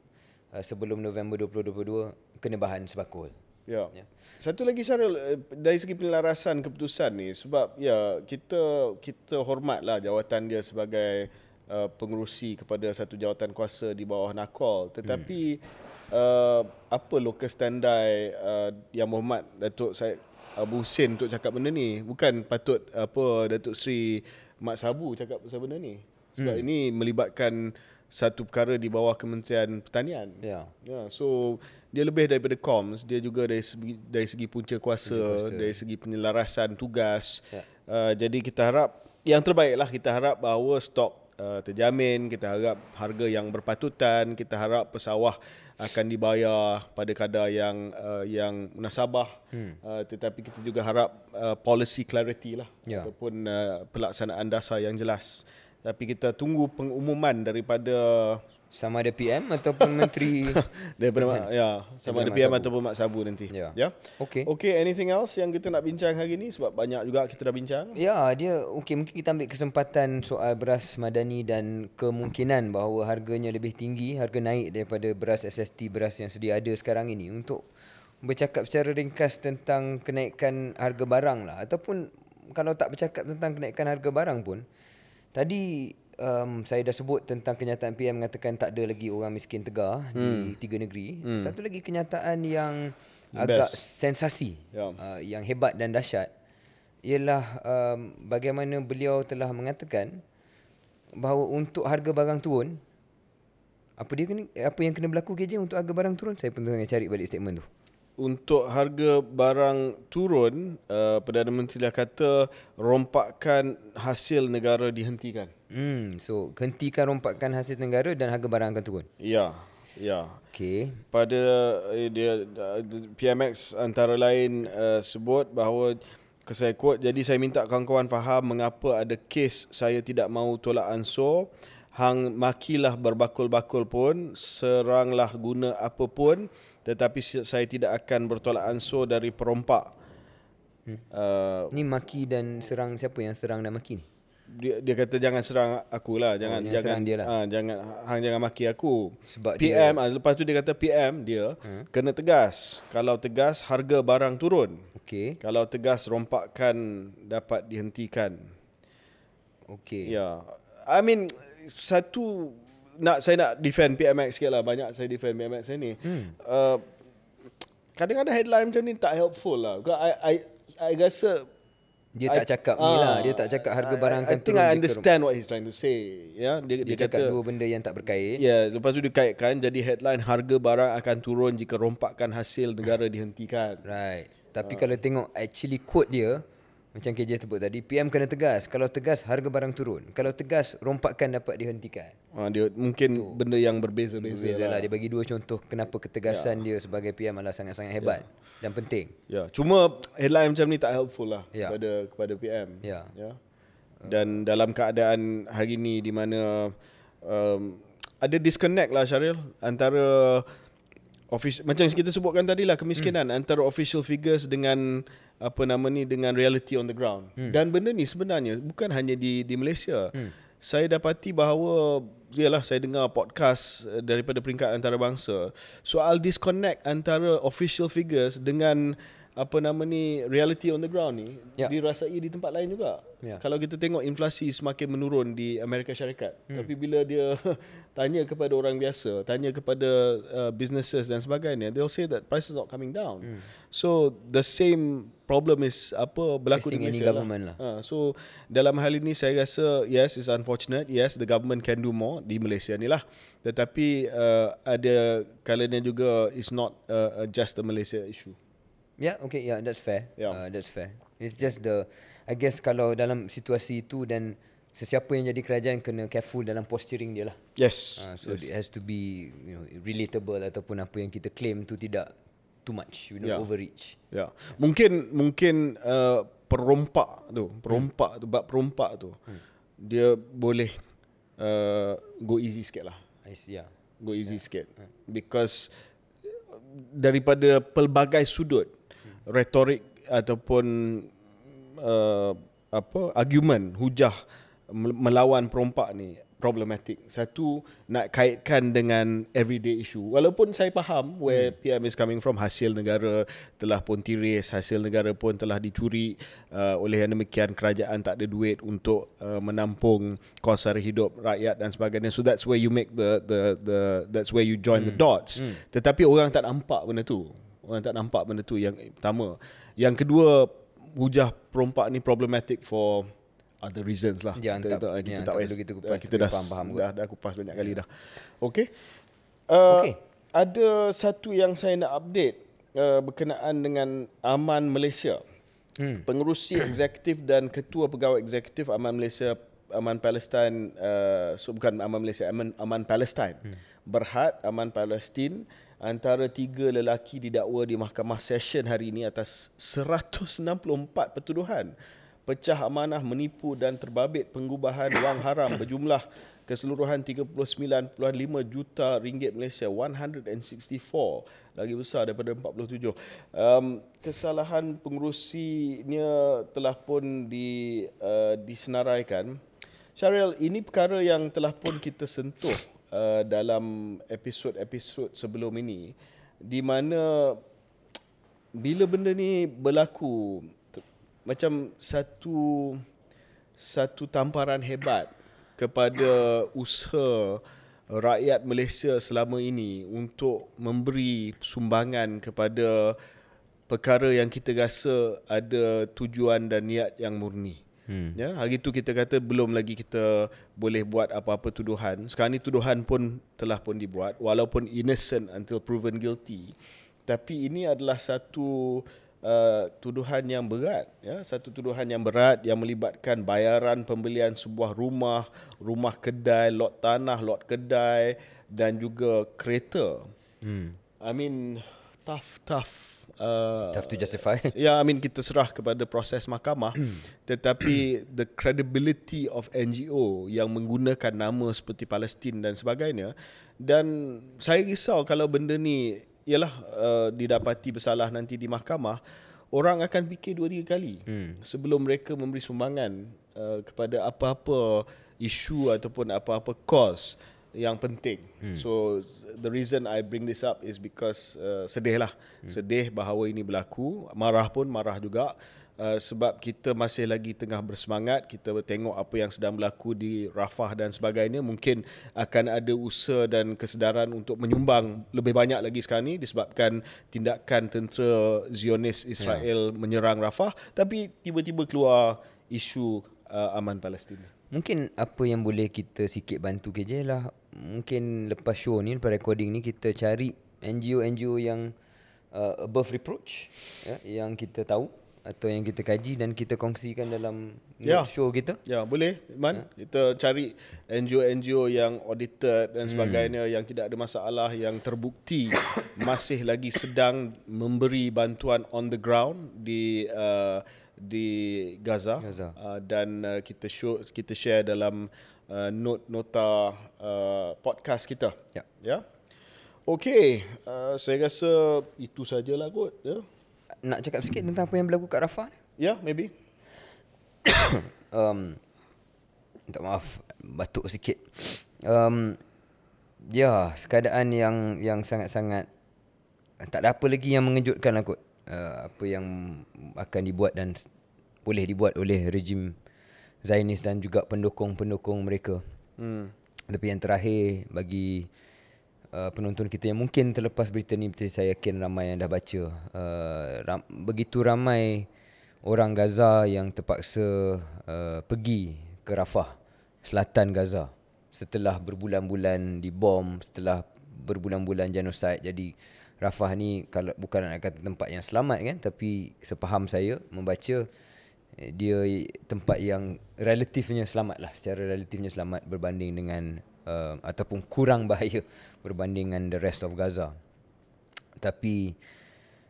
uh, sebelum November 2022 kena bahan sebakul. Ya. Ya. Satu lagi Syaril eh, dari segi penyelarasan keputusan ni sebab ya kita kita hormatlah jawatan dia sebagai uh, pengerusi kepada satu jawatan kuasa di bawah Nakol tetapi hmm. uh, apa locus standi uh, yang Muhammad Datuk Said Abu Hussein untuk cakap benda ni bukan patut apa Datuk Seri Mat Sabu cakap pasal benda ni sebab hmm. ini melibatkan satu perkara di bawah Kementerian Pertanian Ya. Ya, so dia lebih daripada comms, dia juga dari segi dari segi punca kuasa, kuasa. dari segi penyelarasan tugas. Ya. Uh, jadi kita harap yang terbaiklah kita harap bahawa stok uh, terjamin, kita harap harga yang berpatutan, kita harap pesawah akan dibayar pada kadar yang uh, yang munasabah. Hmm. Uh, tetapi kita juga harap uh, policy clarity lah Ya. ataupun uh, pelaksanaan dasar yang jelas. Tapi kita tunggu pengumuman daripada Sama ada PM ataupun menteri daripada mak, ya sama ada Mak PM Sabu. ataupun Mak Sabu nanti. Ya. Ya. Okey. Okay, anything else yang kita nak bincang hari ni sebab banyak juga kita dah bincang. Ya, dia okey mungkin kita ambil kesempatan soal beras madani dan kemungkinan bahawa harganya lebih tinggi, harga naik daripada beras SST beras yang sedia ada sekarang ini untuk bercakap secara ringkas tentang kenaikan harga barang lah ataupun kalau tak bercakap tentang kenaikan harga barang pun tadi um, saya dah sebut tentang kenyataan PM mengatakan tak ada lagi orang miskin tegar hmm. di tiga negeri. Hmm. Satu lagi kenyataan yang agak Best. sensasi Ya. uh, yang hebat dan dahsyat ialah um, bagaimana beliau telah mengatakan bahawa untuk harga barang turun apa dia kena apa yang kena berlaku KJ untuk harga barang turun saya pun tengah cari balik statement tu Untuk harga barang turun, uh, Perdana Menteri dah kata rompakan hasil negara dihentikan. hmm so hentikan rompakan hasil negara dan harga barang akan turun Ya, ya. okey Pada eh, dia uh, PMX antara lain uh, sebut bahawa saya quote jadi saya minta kawan-kawan faham mengapa ada kes saya tidak mahu tolak ansur hang makilah berbakul-bakul pun seranglah guna apa pun tetapi saya tidak akan bertolak ansur dari perompak. Hmm. uh, ni maki dan serang siapa yang serang dan maki ni? Dia, dia kata jangan serang aku lah jangan jangan jangan dia lah. ah, jangan hang jangan maki aku. Sebab PM ah, lepas tu dia kata PM dia hmm. kena tegas. Kalau tegas harga barang turun. Okey. Kalau tegas rompakan dapat dihentikan. Okey. Ya. I mean satu nak saya nak defend PMX sikit lah banyak saya defend PMX ni. Hmm. Uh, kadang-kadang headline macam ni tak helpful lah. Because I I I rasa Dia tak cakap ni lah. Dia tak cakap harga barang I, akan I think I understand what he's trying to say. Ya, dia, Dia, dia, cakap kata dua benda yang tak berkait. Ya, yeah, lepas tu dikaitkan jadi headline harga barang akan turun jika rompakan hasil negara dihentikan. Right. Tapi Ah. kalau tengok actually quote dia macam KJ sebut tadi, PM kena tegas. Kalau tegas harga barang turun. Kalau tegas rompakan dapat dihentikan. Ha, dia mungkin benda yang berbeza-beza Beza lah. lah. Dia bagi dua contoh kenapa ketegasan dia sebagai PM adalah sangat-sangat hebat dan penting. Ya, cuma headline macam ni tak helpful lah Ya. kepada kepada PM. Ya. ya. Dan dalam keadaan hari ni di mana um, ada disconnect lah Syaril antara official macam kita sebutkan tadi lah kemiskinan hmm. antara official figures dengan apa nama ni dengan reality on the ground. Hmm. Dan benda ni sebenarnya bukan hanya di di Malaysia. Hmm. Saya dapati bahawa yalah saya dengar podcast eh, daripada peringkat antarabangsa soal disconnect antara official figures dengan apa nama ni reality on the ground ni Ya. dirasai di tempat lain juga. Ya. Kalau kita tengok inflasi semakin menurun di Amerika Syarikat, hmm. tapi bila dia tanya kepada orang biasa, tanya kepada uh, businesses dan sebagainya, they'll say that prices not coming down. Hmm. So the same problem is apa berlaku Facing di any Malaysia government lah. Ha, so dalam hal ini saya rasa yes it's unfortunate. Yes the government can do more di Malaysia ni lah. Tetapi uh, ada kalanya juga it's not uh, just a Malaysia issue. Yeah, okay, yeah, that's fair. Yeah. Uh, that's fair. It's just the, I guess kalau dalam situasi itu dan sesiapa yang jadi kerajaan kena careful dalam posturing dia lah. Yes. Uh, so yes. it has to be you know relatable ataupun apa yang kita claim tu tidak too much, you know, Yeah. overreach. Ya. Mungkin mungkin uh, perompak tu, perompak tu, bab perompak tu. Hmm. Dia boleh uh, go easy sikit lah. I see, yeah. Go easy sikit. Because daripada pelbagai sudut retorik ataupun uh, apa argument hujah mel- melawan perompak ni problematic. Satu nak kaitkan dengan everyday issue. Walaupun saya faham where hmm. PM is coming from hasil negara telah pun tiris, hasil negara pun telah dicuri uh, oleh yang demikian kerajaan tak ada duit untuk uh, menampung kos sara hidup rakyat dan sebagainya. So that's where you make the the the that's where you join hmm. the dots. Hmm. Tetapi orang tak nampak benda tu. Orang tak nampak benda tu yang pertama. Yang kedua hujah perompak ni problematic for other reasons lah. Yang tak- yang tak payah- perlu kita kupas, kita dah kot. dah, dah kupas banyak kali dah. Okay. Uh, Okey. Ada satu yang saya nak update uh, berkenaan dengan Aman Malaysia. Hmm. Pengerusi eksekutif dan ketua pegawai eksekutif Aman Malaysia Aman Palestin uh, so bukan Aman Malaysia Aman Aman Palestin. Hmm. Berhad Aman Palestin antara tiga lelaki didakwa di mahkamah session hari ini atas 164 pertuduhan pecah amanah menipu dan terbabit pengubahan wang haram berjumlah keseluruhan 39.5 juta ringgit Malaysia 164 lagi besar daripada 47 um, kesalahan pengerusinya telah pun di uh, disenaraikan. Syaril ini perkara yang telah pun kita sentuh uh, dalam episod-episod sebelum ini di mana bila benda ni berlaku macam satu satu tamparan hebat kepada usaha rakyat Malaysia selama ini untuk memberi sumbangan kepada perkara yang kita rasa ada tujuan dan niat yang murni. Hmm. Ya, hari tu kita kata belum lagi kita boleh buat apa-apa tuduhan. Sekarang ni tuduhan pun telah pun dibuat walaupun innocent until proven guilty. Tapi ini adalah satu uh, tuduhan yang berat, ya, satu tuduhan yang berat yang melibatkan bayaran pembelian sebuah rumah, rumah kedai, lot tanah, lot kedai dan juga kereta. Hmm. I mean tough tough uh, Tough to justify. Ya, I mean kita serah kepada proses mahkamah. tetapi the credibility of NGO yang menggunakan nama seperti Palestin dan sebagainya dan saya risau kalau benda ni ialah uh, didapati bersalah nanti di mahkamah, orang akan fikir dua tiga kali hmm. sebelum mereka memberi sumbangan uh, kepada apa-apa isu ataupun apa-apa cause yang penting. Hmm. So the reason I bring this up is because uh, sedih lah. Hmm. Sedih bahawa ini berlaku. Marah pun marah juga. Uh, sebab kita masih lagi tengah bersemangat kita tengok apa yang sedang berlaku di Rafah dan sebagainya mungkin akan ada usaha dan kesedaran untuk menyumbang lebih banyak lagi sekarang ni disebabkan tindakan tentera Zionis Israel yeah. menyerang Rafah tapi tiba-tiba keluar isu uh, aman Palestin Mungkin apa yang boleh kita sikit bantu KJ lah Mungkin lepas show ni, lepas recording ni Kita cari NGO-NGO yang uh, above reproach ya, Yang kita tahu Atau yang kita kaji dan kita kongsikan dalam yeah. show kita Ya boleh Man Kita cari NGO-NGO yang audited dan sebagainya Yang tidak ada masalah Yang terbukti Masih lagi sedang Memberi bantuan on the ground Di uh, di Gaza, Gaza. Uh, dan uh, kita show kita share dalam uh, note nota uh, podcast kita. Ya. Ya. Okey, uh, saya rasa itu sajalah kot ya. Nak cakap sikit tentang apa yang berlaku kat Rafah ni Ya, maybe. um, Minta maaf Batuk sikit um, Ya Keadaan yang Yang sangat-sangat Tak ada apa lagi yang mengejutkan kot uh, Apa yang Akan dibuat dan Boleh dibuat oleh rejim Zionis dan juga pendukung-pendukung mereka Hmm. Tapi yang terakhir Bagi uh, Penonton kita yang mungkin terlepas berita ni Betul saya yakin ramai yang dah baca. Uh, ram, Begitu ramai Orang Gaza yang terpaksa uh, Pergi ke Rafah Selatan Gaza Setelah berbulan-bulan dibom Setelah berbulan-bulan genosid Jadi Rafah ni kalau bukan nak kata tempat yang selamat kan tapi sepaham saya membaca eh, dia tempat yang relatifnya selamat lah secara relatifnya selamat berbanding dengan uh, ataupun kurang bahaya berbanding dengan the rest of Gaza. Tapi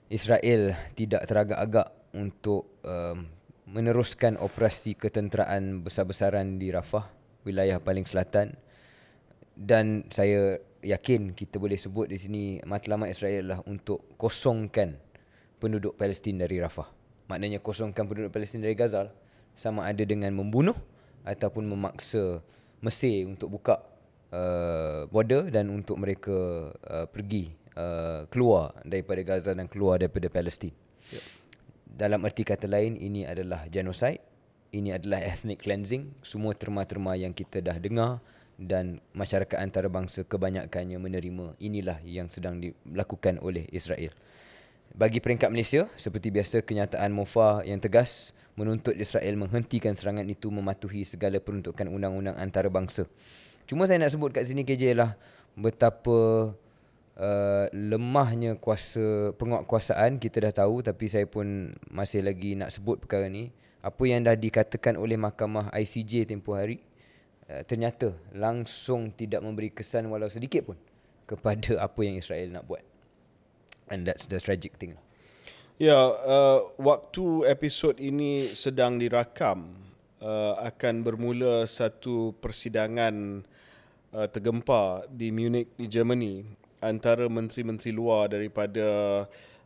Israel tidak teragak-agak untuk um, meneruskan operasi ketenteraan besar-besaran di Rafah, wilayah paling selatan. Dan saya yakin kita boleh sebut di sini matlamat Israel adalah untuk kosongkan penduduk Palestin dari Rafah. Maknanya kosongkan penduduk Palestin dari Gaza lah. sama ada dengan membunuh ataupun memaksa Mesir untuk buka uh, border dan untuk mereka uh, pergi uh, keluar daripada Gaza dan keluar daripada Palestin. Ya. Dalam erti kata lain ini adalah genocide, ini adalah ethnic cleansing, semua terma-terma yang kita dah dengar dan masyarakat antarabangsa kebanyakannya menerima inilah yang sedang dilakukan oleh Israel. Bagi peringkat Malaysia, seperti biasa kenyataan MOFA yang tegas menuntut Israel menghentikan serangan itu mematuhi segala peruntukan undang-undang antarabangsa. Cuma saya nak sebut kat sini KJ lah betapa uh, lemahnya kuasa penguatkuasaan kita dah tahu tapi saya pun masih lagi nak sebut perkara ni. Apa yang dah dikatakan oleh mahkamah ICJ tempoh hari uh, ternyata langsung tidak memberi kesan walau sedikit pun kepada apa yang Israel nak buat. And that's the tragic thing. Ya, uh, waktu episod ini sedang dirakam uh, akan bermula satu persidangan uh, tergempar di Munich di Germany antara menteri-menteri luar daripada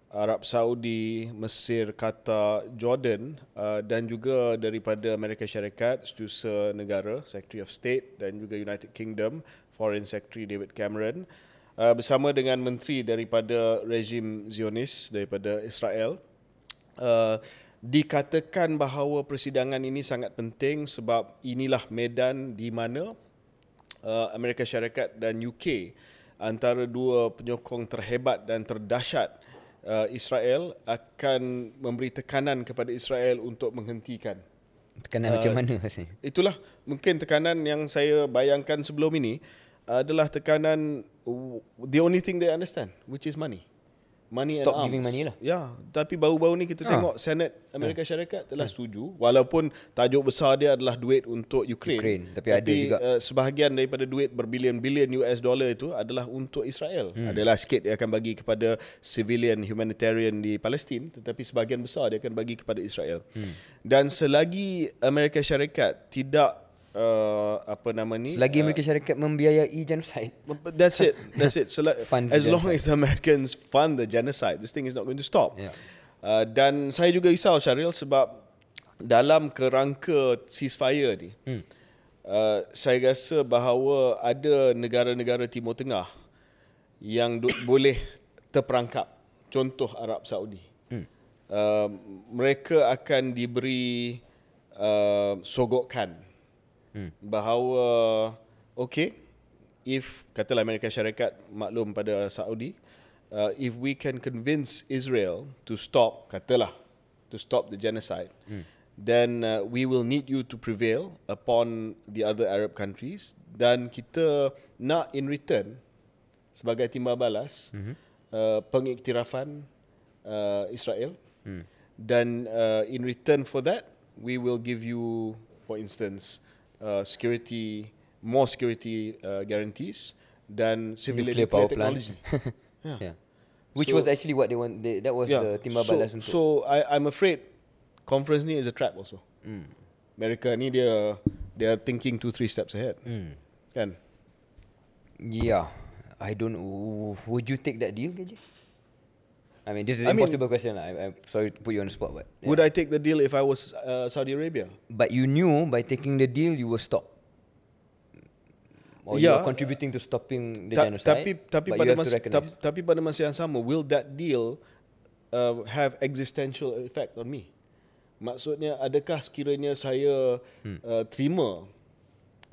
Arab Saudi, Mesir, Qatar, Jordan uh, dan juga daripada Amerika Syarikat, Setiausaha Negara, Secretary of State dan juga United Kingdom, Foreign Secretary David Cameron uh, bersama dengan menteri daripada rejim Zionis daripada Israel. Uh, dikatakan bahawa persidangan ini sangat penting sebab inilah medan di mana uh, Amerika Syarikat dan UK antara dua penyokong terhebat dan terdahsyat uh, Israel akan memberi tekanan kepada Israel untuk menghentikan Tekanan uh, macam mana rasanya? Itulah mungkin tekanan yang saya bayangkan sebelum ini adalah tekanan the only thing they understand which is money. Money Stop and arms. giving money lah. Ya, tapi baru-baru ni kita Ah. tengok Senate Amerika Syarikat telah setuju walaupun tajuk besar dia adalah duit untuk Ukraine. Ukraine, tapi ada juga- uh, sebahagian daripada duit berbilion-bilion US dollar itu adalah untuk Israel. Hmm. Adalah sikit dia akan bagi kepada civilian humanitarian di Palestin tetapi sebahagian besar dia akan bagi kepada Israel. Hmm. Dan selagi Amerika Syarikat tidak uh, apa nama ni Selagi Amerika Syarikat membiayai genocide. That's it. That's it. So like, Funds as long genocide. as Americans fund the genocide, this thing is not going to stop. Yeah. Uh, dan saya juga risau Syaril sebab dalam kerangka ceasefire ni, hmm. uh, saya rasa bahawa ada negara-negara Timur Tengah yang boleh terperangkap. Contoh Arab Saudi. Hmm. uh, mereka akan diberi uh, sogokan hmm. bahawa okay if katalah Amerika Syarikat maklum pada Saudi uh, if we can convince Israel to stop katalah to stop the genocide hmm. then uh, we will need you to prevail upon the other Arab countries dan kita nak in return sebagai timbal balas mm-hmm. uh, pengiktirafan uh, Israel mm. dan uh, in return for that we will give you for instance uh, security more security uh, guarantees dan civilian Nuclear nuclear, power plant. technology yeah. yeah. Which So- was actually what they want. They, that was the timbal so, balas untuk. So I I'm afraid conference ni is a trap also. Hmm. America ni dia they are thinking two three steps ahead. Hmm. Kan? Yeah. I don't know. Would you take that deal, KJ? I mean, this is an mean- impossible question. lah. I, I'm sorry to put you on the spot, but yeah. Would I take the deal if I was uh, Saudi Arabia? But you knew by taking the deal you will stop. Or you Yeah. are contributing to stopping the Ta- genocide. tapi tapi but pada you masa ta- tapi pada masa yang sama will that deal uh, have existential effect on me? Maksudnya adakah sekiranya saya hmm. uh, terima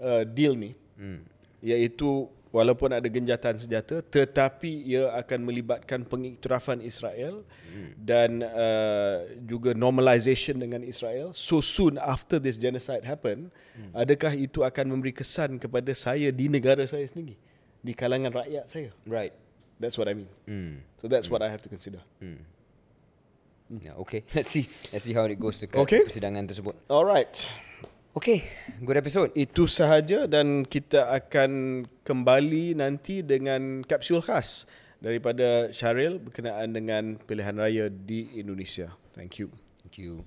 uh, deal ni hmm. iaitu walaupun ada genjatan senjata tetapi ia akan melibatkan pengiktirafan Israel hmm. dan uh, juga normalization dengan Israel so soon after this genocide happen hmm. adakah itu akan memberi kesan kepada saya di negara saya sendiri di kalangan rakyat saya right. that's what I mean Hmm. so that's what I have to consider Yeah, okay. Let's see. Let's see how it goes dekat Okay. persidangan tersebut. alright Okay. Good episode. itu sahaja dan kita akan kembali nanti dengan kapsul khas daripada Syaril berkenaan dengan pilihan raya di Indonesia. Thank you. Thank you.